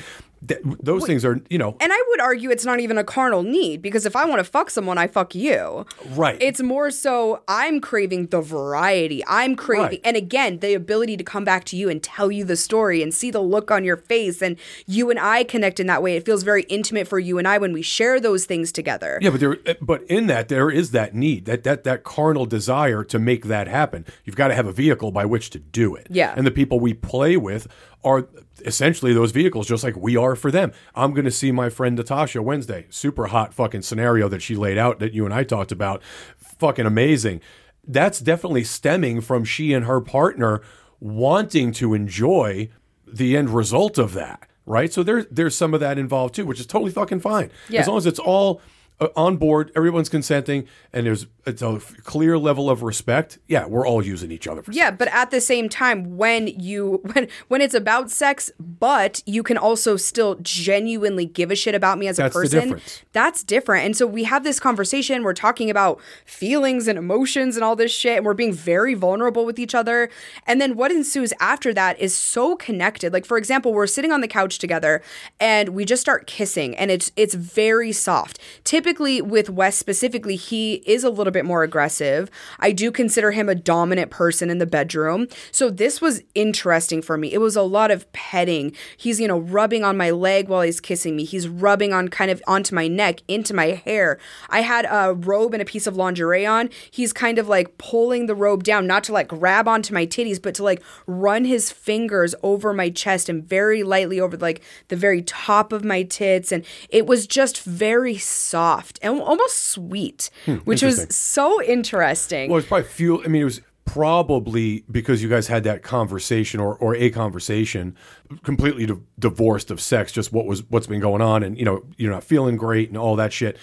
Th- those things are you know And I would argue it's not even a carnal need because if I want to fuck someone, I fuck you. right. It's more so I'm craving the variety. I'm craving, Right. and again, the ability to come back to you and tell you the story and see the look on your face. And you and I connect in that way. It feels very intimate for you and I when we share those things together. Yeah, but there, eh, but in that there is that need, that that that carnal desire to make that happen. You've got to have a vehicle by which to do it. Yeah. and the people we play with are essentially those vehicles, just like we are for them. I'm going to see my friend Natasha Wednesday. Super hot fucking scenario that she laid out that you and I talked about. Fucking amazing. That's definitely stemming from she and her partner wanting to enjoy the end result of that, right? So there's there's some of that involved too, which is totally fucking fine. Yeah. As long as it's all Uh, on board, everyone's consenting, and there's it's a clear level of respect. Yeah, we're all using each other. For Yeah, but at the same time, when you when when it's about sex, but you can also still genuinely give a shit about me as That's a person. That's different. And so we have this conversation. We're talking about feelings and emotions and all this shit, and we're being very vulnerable with each other. And then what ensues after that is so connected. Like for example, we're sitting on the couch together, and we just start kissing, and it's it's very soft. Typically, with Wes specifically, he is a little bit more aggressive. I do consider him a dominant person in the bedroom. So this was interesting for me. It was a lot of petting. He's, you know, rubbing on my leg while he's kissing me. He's rubbing on kind of onto my neck, into my hair. I had a robe and a piece of lingerie on. He's kind of like pulling the robe down, not to like grab onto my titties, but to like run his fingers over my chest and very lightly over like the very top of my tits. And it was just very soft and almost sweet, hmm, which was so interesting. Well, it's probably fuel. I mean, it was probably because you guys had that conversation or, or a conversation completely di- divorced of sex, just what was what's been going on, and you know you're not feeling great and all that shit.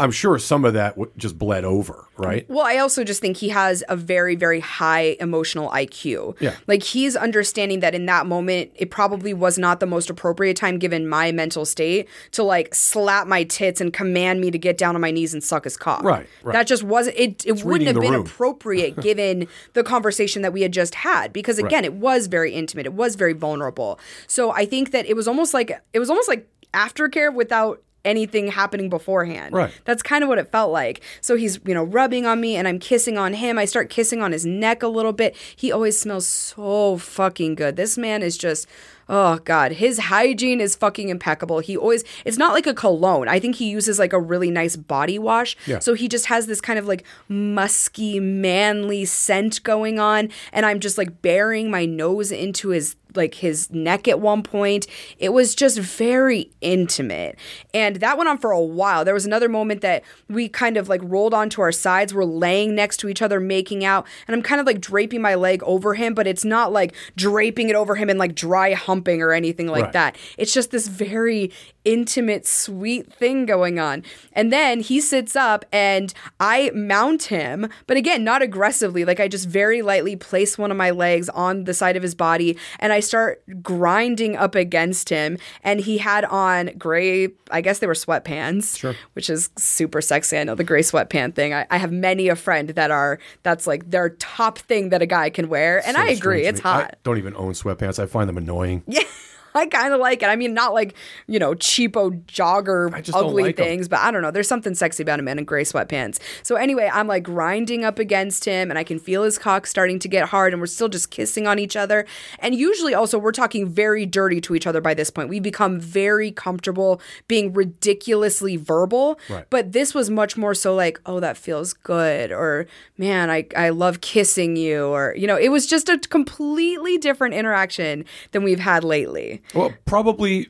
I'm sure some of that just bled over, right? Well, I also just think he has a very, very high emotional IQ. Yeah. Like he's understanding that in that moment, it probably was not the most appropriate time given my mental state to like slap my tits and command me to get down on my knees and suck his cock. Right, right. That just wasn't, it, it wouldn't have been room. appropriate given the conversation that we had just had because again, it was very intimate. It was very vulnerable. So I think that it was almost like, it was almost like aftercare without anything happening beforehand. Right. That's kind of what it felt like. So he's, you know, rubbing on me and I'm kissing on him. I start kissing on his neck a little bit. He always smells so fucking good. This man is just Oh god, his hygiene is fucking impeccable. He always it's not like a cologne. I think he uses like a really nice body wash. Yeah. So he just has this kind of like musky, manly scent going on and I'm just like burying my nose into his like his neck at one point. It was just very intimate. And that went on for a while. There was another moment that we kind of like rolled onto our sides. We're laying next to each other, making out. And I'm kind of like draping my leg over him, but it's not like draping it over him and like dry humping or anything like Right. that. It's just this very intimate, sweet thing going on. And then he sits up and I mount him, but again, not aggressively. Like I just very lightly place one of my legs on the side of his body and I start grinding up against him. And he had on gray, I guess they were sweatpants, Sure. which is super sexy. I know the gray sweatpant thing. I, I have many a friend that are, that's like their top thing that a guy can wear. And So I agree, it's me. I hot. don't even own sweatpants. I find them annoying. Yeah. I kind of like it. I mean, not like, you know, cheapo jogger I just don't ugly like 'em. things, but I don't know. There's something sexy about a man in gray sweatpants. So anyway, I'm like grinding up against him and I can feel his cock starting to get hard and we're still just kissing on each other. And usually also we're talking very dirty to each other by this point. We become very comfortable being ridiculously verbal. Right. But this was much more so like, oh, that feels good or man, I, I love kissing you or you know, it was just a completely different interaction than we've had lately. Well, probably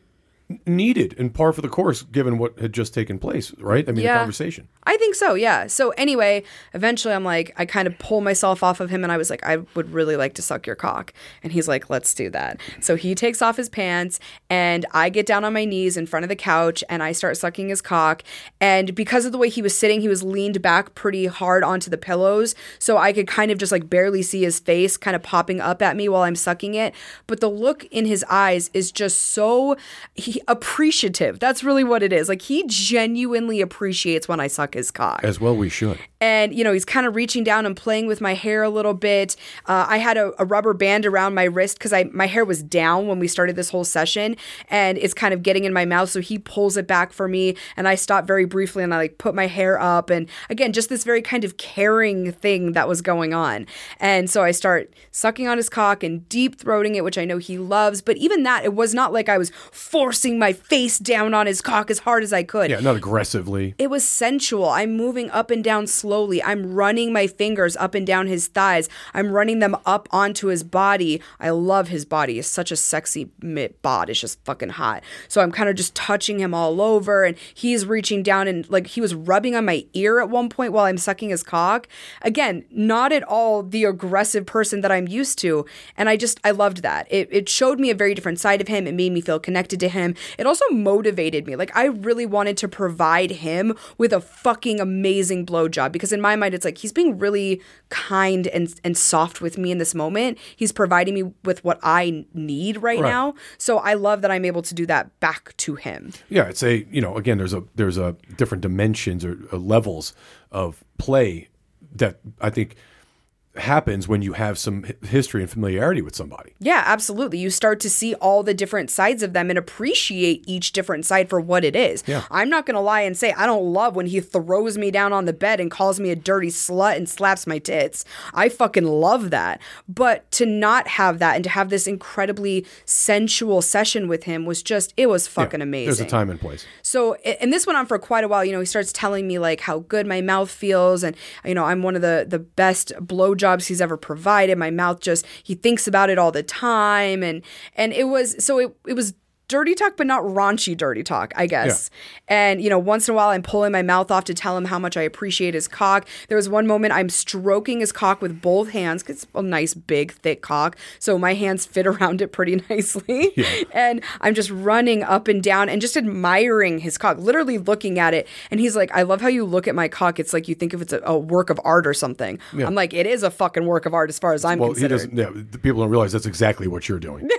needed and par for the course given what had just taken place, right? I mean, Yeah. the conversation. I think so, yeah. So anyway, eventually I'm like, I kind of pull myself off of him and I was like, I would really like to suck your cock. And he's like, let's do that. So he takes off his pants and I get down on my knees in front of the couch and I start sucking his cock. And because of the way he was sitting, he was leaned back pretty hard onto the pillows. So I could kind of just like barely see his face kind of popping up at me while I'm sucking it. But the look in his eyes is just so he, appreciative. That's really what it is. Like he genuinely appreciates when I suck his cock As well, we should. and you know he's kind of reaching down and playing with my hair a little bit uh, i had a, a rubber band around my wrist because i my hair was down when we started this whole session and it's kind of getting in my mouth so he pulls it back for me and i stop very briefly and i like put my hair up and again just this very kind of caring thing that was going on and so i start sucking on his cock and deep throating it which i know he loves but even that it was not like i was forcing my face down on his cock as hard as i could Yeah, not aggressively. it was sensual. I'm moving up and down slowly. I'm running my fingers up and down his thighs. I'm running them up onto his body. I love his body. It's such a sexy bod. It's just fucking hot. So I'm kind of just touching him all over and he's reaching down and like he was rubbing on my ear at one point while I'm sucking his cock. Again, not at all the aggressive person that I'm used to. And I just I loved that. It it showed me a very different side of him. It made me feel connected to him. It also motivated me. Like I really wanted to provide him with a fucking amazing blowjob because in my mind it's like he's being really kind and and soft with me in this moment. He's providing me with what I need right, Right. now. So I love that I'm able to do that back to him. Yeah, it's a you know again there's a there's a different dimensions or, or levels of play that I think happens when you have some history and familiarity with somebody. Yeah, absolutely. You start to see all the different sides of them and appreciate each different side for what it is. Yeah. I'm not going to lie and say I don't love when he throws me down on the bed and calls me a dirty slut and slaps my tits. I fucking love that. But to not have that and to have this incredibly sensual session with him was just, it was fucking amazing. There's a time and place. So, and this went on for quite a while. You know, he starts telling me like how good my mouth feels, and you know, I'm one of the the best blowjobs he's ever provided. My mouth just he thinks about it all the time, and and it was so it it was dirty talk, but not raunchy dirty talk, I guess. And you know, once in a while, I'm pulling my mouth off to tell him how much I appreciate his cock. There was one moment I'm stroking his cock with both hands 'cause it's a nice, big, thick cock, so my hands fit around it pretty nicely. And I'm just running up and down and just admiring his cock, literally looking at it. And he's like, "I love how you look at my cock. It's like you think if it's a, a work of art or something." I'm like, "It is a fucking work of art as far as I'm Well, he considered." doesn't. Yeah, the people don't realize that's exactly what you're doing.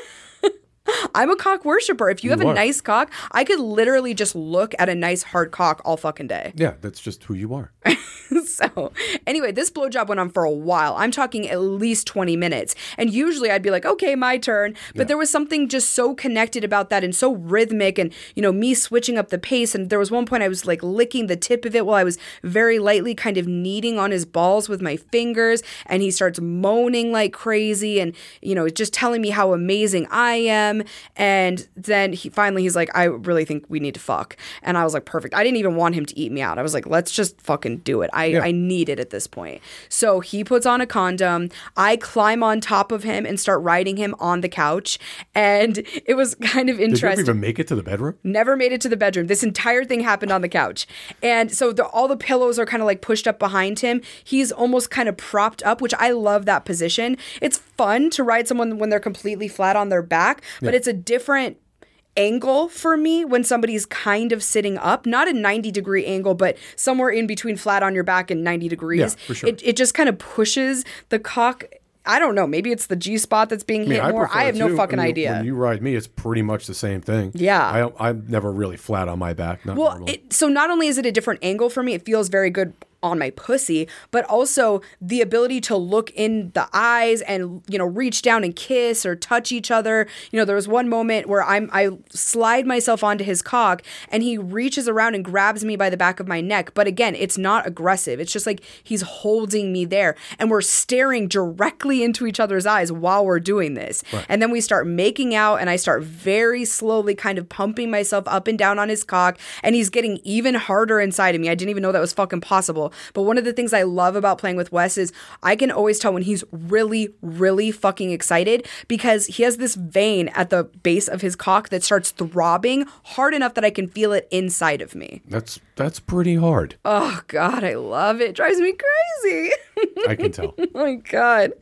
I'm a cock worshiper. If you have You a nice cock, I could literally just look at a nice hard cock all fucking day. yeah, that's just who you are. so anyway, this blowjob went on for a while. I'm talking at least 20 minutes. And usually I'd be like, okay, my turn. But there was something just so connected about that and so rhythmic and, you know, me switching up the pace. And there was one point I was like licking the tip of it while I was very lightly kind of kneading on his balls with my fingers. And he starts moaning like crazy and, you know, just telling me how amazing I am. And then he finally he's like, I really think we need to fuck. And I was like, perfect. I didn't even want him to eat me out. I was like, let's just fucking do it. I, Yeah. I need it at this point. So he puts on a condom. I climb on top of him and start riding him on the couch. And it was kind of interesting. Did you even make it to the bedroom? never made it to the bedroom. This entire thing happened on the couch. And so the, all the pillows are kind of like pushed up behind him. He's almost kind of propped up, which I love that position. It's fun to ride someone when they're completely flat on their back, but it's a different angle for me when somebody's kind of sitting up, not a 90 degree angle, but somewhere in between flat on your back and 90 degrees. Yeah, for sure. It, it just kind of pushes the cock. I don't know. Maybe it's the G spot that's being I mean, hit more. I have no fucking I mean, idea. When you ride me, it's pretty much the same thing. Yeah. I I'm never really flat on my back. Not Well, it, so not only is it a different angle for me, it feels very good on my pussy, but also the ability to look in the eyes and you know reach down and kiss or touch each other. You know, there was one moment where I'm I slide myself onto his cock and he reaches around and grabs me by the back of my neck, but again, it's not aggressive. It's just like he's holding me there and we're staring directly into each other's eyes while we're doing this. And then we start making out and I start very slowly kind of pumping myself up and down on his cock and he's getting even harder inside of me. I didn't even know that was fucking possible. But one of the things I love about playing with Wes is I can always tell when he's really, really fucking excited because he has this vein at the base of his cock that starts throbbing hard enough that I can feel it inside of me. that's that's pretty hard. Oh God, I love it. Drives me crazy. I can tell. oh my God.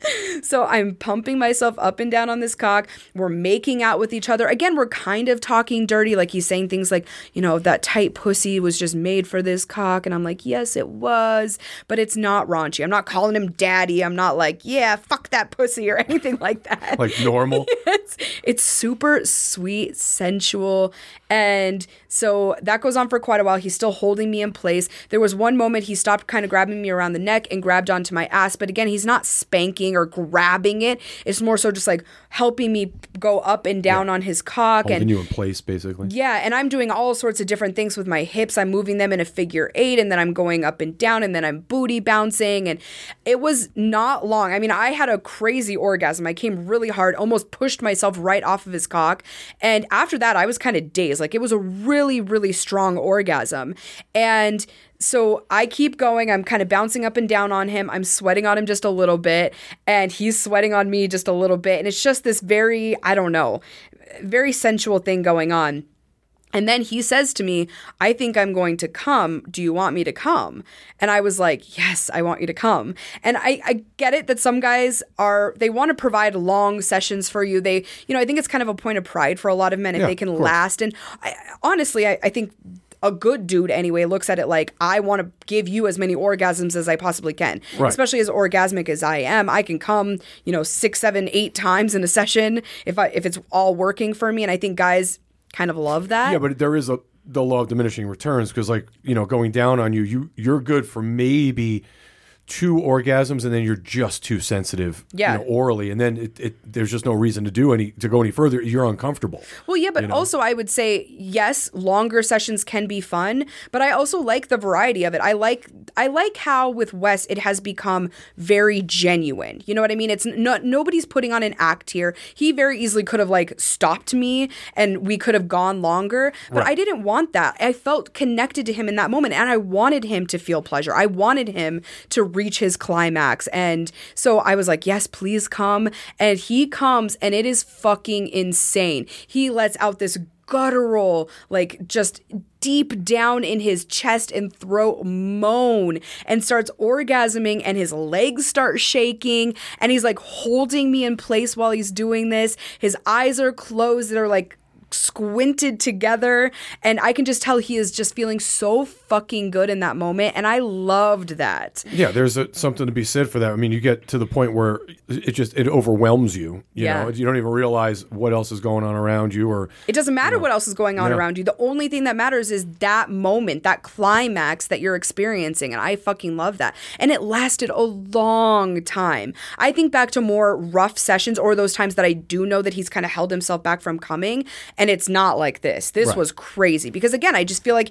So I'm pumping myself up and down on this cock. We're making out with each other. Again, we're kind of talking dirty. Like he's saying things like, you know, that tight pussy was just made for this cock. And I'm like, yes, it was. But it's not raunchy. I'm not calling him daddy. I'm not like, yeah, fuck that pussy or anything like that Like normal. it's it's super sweet, sensual, and so that goes on for quite a while. He's still holding me in place. There was one moment he stopped kind of grabbing me around the neck and grabbed onto my ass, but again, he's not spanking or grabbing it. It's more so just like helping me go up and down on his cock Holding and you in place, basically. yeah, and I'm doing all sorts of different things with my hips. I'm moving them in a figure eight, and then I'm going up and down, and then I'm booty bouncing. And it was not long. I mean, I had a crazy orgasm. I came really hard, almost pushed myself right off of his cock. And after that, I was kind of dazed. Like it was a really, really strong orgasm. And so I keep going. I'm kind of bouncing up and down on him. I'm sweating on him just a little bit, and he's sweating on me just a little bit. And it's just this very, I don't know, very sensual thing going on. And then he says to me, I think I'm going to come. Do you want me to come? And I was like, Yes, I want you to come. And I, I get it that some guys are, they want to provide long sessions for you. They, you know, I think it's kind of a point of pride for a lot of men if Yeah, they can last. And I, honestly, I, I think a good dude anyway looks at it like I want to give you as many orgasms as I possibly can. Right. Especially as orgasmic as I am, I can come, you know, six, seven, eight times in a session if I if it's all working for me. And I think guys kind of love that. Yeah, but there is a the law of diminishing returns because, like, you know, going down on you, you you're good for maybe two orgasms, and then you're just too sensitive, Yeah. you know, orally, and then it, it there's just no reason to do any to go any further. You're uncomfortable. Well, yeah, but also I would say yes, longer sessions can be fun, but I also like the variety of it. I like I like how with Wes it has become very genuine. You know what I mean? It's not nobody's putting on an act here. He very easily could have like stopped me and we could have gone longer, but I didn't want that. I felt connected to him in that moment and I wanted him to feel pleasure. I wanted him to reach his climax. And so I was like, "Yes, please come." And he comes and it is fucking insane. He lets out this guttural, like just deep down in his chest and throat moan and starts orgasming and his legs start shaking and he's like holding me in place while he's doing this. His eyes are closed, they're like squinted together and I can just tell he is just feeling so fucking good in that moment and I loved that. Yeah, there's a, something to be said for that. I mean, you get to the point where it just it overwhelms you. You Yeah. know, you don't even realize what else is going on around you, or It doesn't matter what else is going on Yeah. around you. The only thing that matters is that moment, that climax that you're experiencing. And I fucking love that. And it lasted a long time. I think back to more rough sessions or those times that I do know that he's kind of held himself back from coming. And And it's not like this. This Right. was crazy because again, I just feel like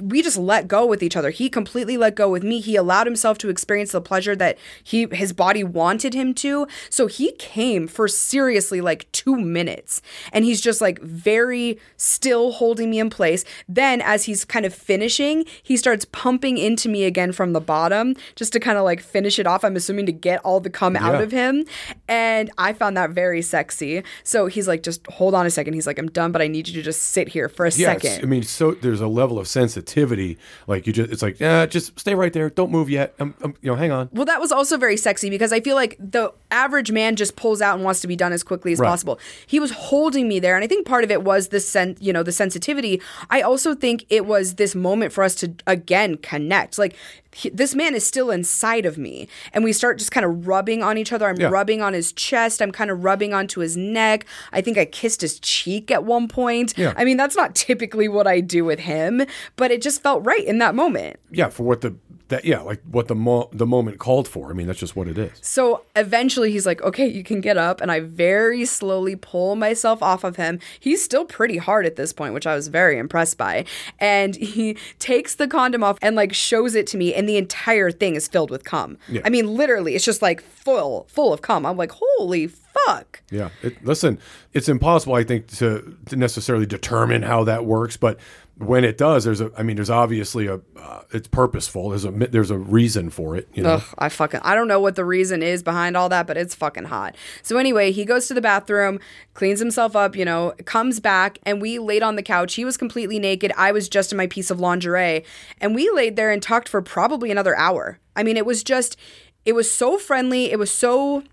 we just let go with each other. He completely let go with me. He allowed himself to experience the pleasure that he his body wanted him to. So he came for seriously like 2 minutes and he's just like very still holding me in place. Then as he's kind of finishing, he starts pumping into me again from the bottom just to kind of like finish it off. I'm assuming to get all the cum out of him. And I found that very sexy. So he's like, just hold on a second. He's like, I'm done, but I need you to just sit here for a Yeah, second. I mean, so there's a level of sensitivity. Like you just, it's like, yeah, just stay right there. Don't move yet. Um, um, you know, hang on. Well, that was also very sexy because I feel like the average man just pulls out and wants to be done as quickly as Right. possible. He was holding me there, and I think part of it was the sen- you know, the sensitivity. I also think it was this moment for us to again connect. Like he, this man is still inside of me, and we start just kind of rubbing on each other. I'm Yeah. rubbing on his chest. I'm kind of rubbing onto his neck. I think I kissed his cheek at one point. Yeah. I mean, that's not typically what I do with him, but it just felt right in that moment. Yeah, for what the that yeah, like what the mo- the moment called for. I mean, that's just what it is. So eventually he's like, okay, you can get up. And I very slowly pull myself off of him. He's still pretty hard at this point, which I was very impressed by. And he takes the condom off and like shows it to me. And the entire thing is filled with cum. Yeah. I mean, literally, it's just like full, full of cum. I'm like, holy fuck. Yeah. It, listen, it's impossible, I think, to, to necessarily determine how that works, but when it does, there's a. I mean, there's obviously a. Uh, it's purposeful. There's a. There's a reason for it. You know. Ugh, I fucking I don't know what the reason is behind all that, but it's fucking hot. So anyway, he goes to the bathroom, cleans himself up, you know, comes back, and we laid on the couch. He was completely naked. I was just in my piece of lingerie, and we laid there and talked for probably another hour. I mean, it was just it was so friendly. It was so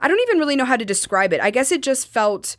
I don't even really know how to describe it. I guess it just felt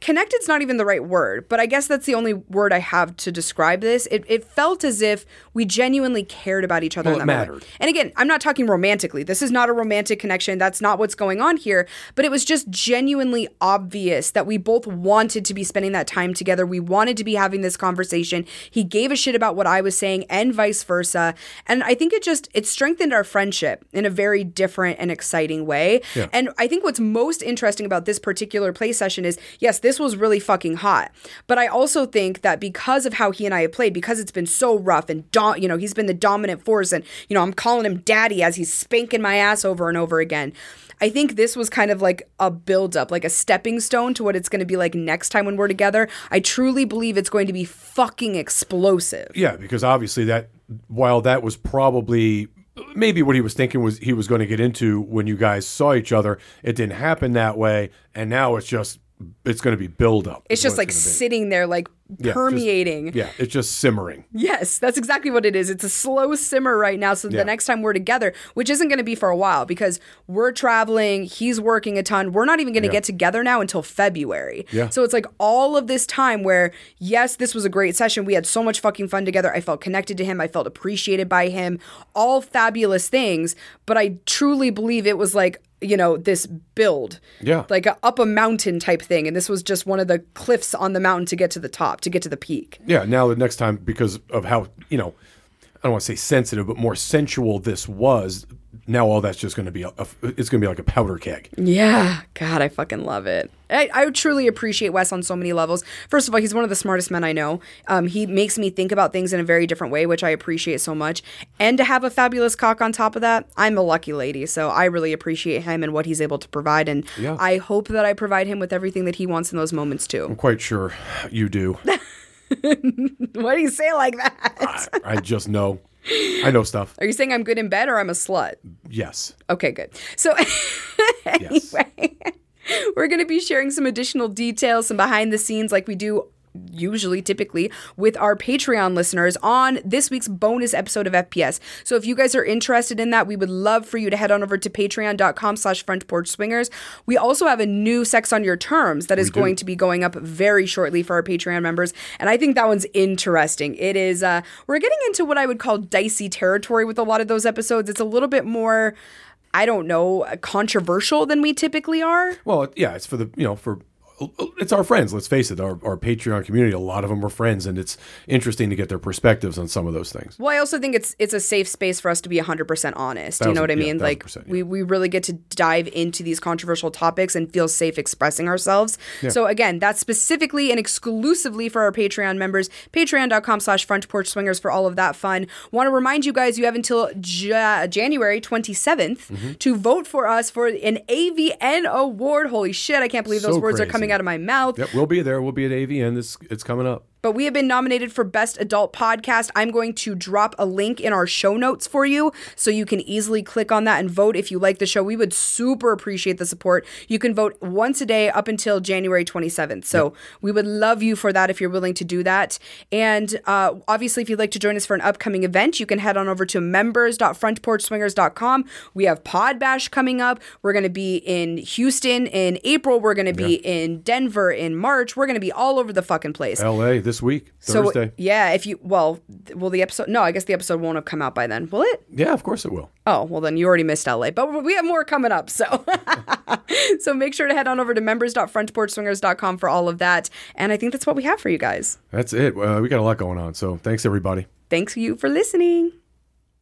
connected's not even the right word, but I guess that's the only word I have to describe this. It, it felt as if we genuinely cared about each other Well, in that it moment. mattered. And again, I'm not talking romantically. This is not a romantic connection. That's not what's going on here. But it was just genuinely obvious that we both wanted to be spending that time together. We wanted to be having this conversation. He gave a shit about what I was saying and vice versa. And I think it just it strengthened our friendship in a very different and exciting way. Yeah. And I think what's most interesting about this particular play session is yes, this was really fucking hot. But I also think that because of how he and I have played, because it's been so rough and do- you know, he's been the dominant force and you know, I'm calling him daddy as he's spanking my ass over and over again. I think this was kind of like a build up, like a stepping stone to what it's going to be like next time when we're together. I truly believe it's going to be fucking explosive. Yeah, because obviously that while that was probably maybe what he was thinking was he was going to get into when you guys saw each other, it didn't happen that way, and now it's just it's going to be build up. It's just like gonna sitting there, like just- permeating. yeah, it's just simmering. Yes, that's exactly what it is. It's a slow simmer right now. So Yeah. the next time we're together, which isn't going to be for a while because we're traveling, he's working a ton. We're not even going to Yeah. get together now until February. Yeah. So it's like all of this time where, yes, this was a great session. We had so much fucking fun together. I felt connected to him. I felt appreciated by him. All fabulous things. But I truly believe it was like, you know, this build. Yeah. Like a up a mountain type thing. And this was just one of the cliffs on the mountain to get to the top, to get to the peak. Yeah, now the next time because of how you know, I don't want to say sensitive, but more sensual this was. Now all that's just going to be a, a- it's going to be like a powder keg. Yeah, God, I fucking love it. I, I truly appreciate Wes on so many levels. First of all, he's one of the smartest men I know. Um, he makes me think about things in a very different way, which I appreciate so much. And to have a fabulous cock on top of that, I'm a lucky lady. So I really appreciate him and what he's able to provide. And Yeah. I hope that I provide him with everything that he wants in those moments too. I'm quite sure you do. Why do you say like that? I, I just know. I know stuff. Are you saying I'm good in bed or I'm a slut? Yes. Okay, good. So Yes. anyway, we're going to be sharing some additional details, some behind the scenes like we do usually typically with our patreon listeners on this week's bonus episode of fps so if you guys are interested in that we would love for you to head on over to patreon.com slash front porch swingers we also have a new sex on your terms that is going to be going up very shortly for our patreon members and i think that one's interesting. It is uh we're getting into what i would call dicey territory with a lot of those episodes. It's a little bit more I don't know, controversial than we typically are. Well, yeah, it's for the you know for it's our friends. Let's face it, our, our Patreon community. A lot of them are friends, and it's interesting to get their perspectives on some of those things. Well, I also think it's it's a safe space for us to be 100% honest. you know what I Thousand- yeah, mean? Like yeah. we we really get to dive into these controversial topics and feel safe expressing ourselves. So again, that's specifically and exclusively for our Patreon members. Patreon.com slash front porch swingers for all of that fun. Want to remind you guys you have until Ja- January 27th Mm-hmm. to vote for us for an AVN award. Holy shit, I can't believe those So words are crazy. Coming out of my mouth. Yep, we'll be there. We'll be at AVN. This it's coming up. But we have been nominated for Best Adult Podcast. I'm going to drop a link in our show notes for you so you can easily click on that and vote if you like the show. We would super appreciate the support. You can vote once a day up until January 27th. So we would love you for that if you're willing to do that. And uh, obviously, if you'd like to join us for an upcoming event, you can head on over to members.frontporchswingers.com. We have Pod Bash coming up. We're going to be in Houston in April. We're going to be in Denver in March. We're going to be all over the fucking place. LA this week, So Thursday. yeah, if you well, will the episode? No, I guess the episode won't have come out by then. Will it? yeah, of course it will. Oh, well then you already missed LA, but we have more coming up. So, so make sure to head on over to members.frontporchswingers.com for all of that. And I think that's what we have for you guys. That's it. Uh, we got a lot going on. So thanks everybody. Thanks you for listening.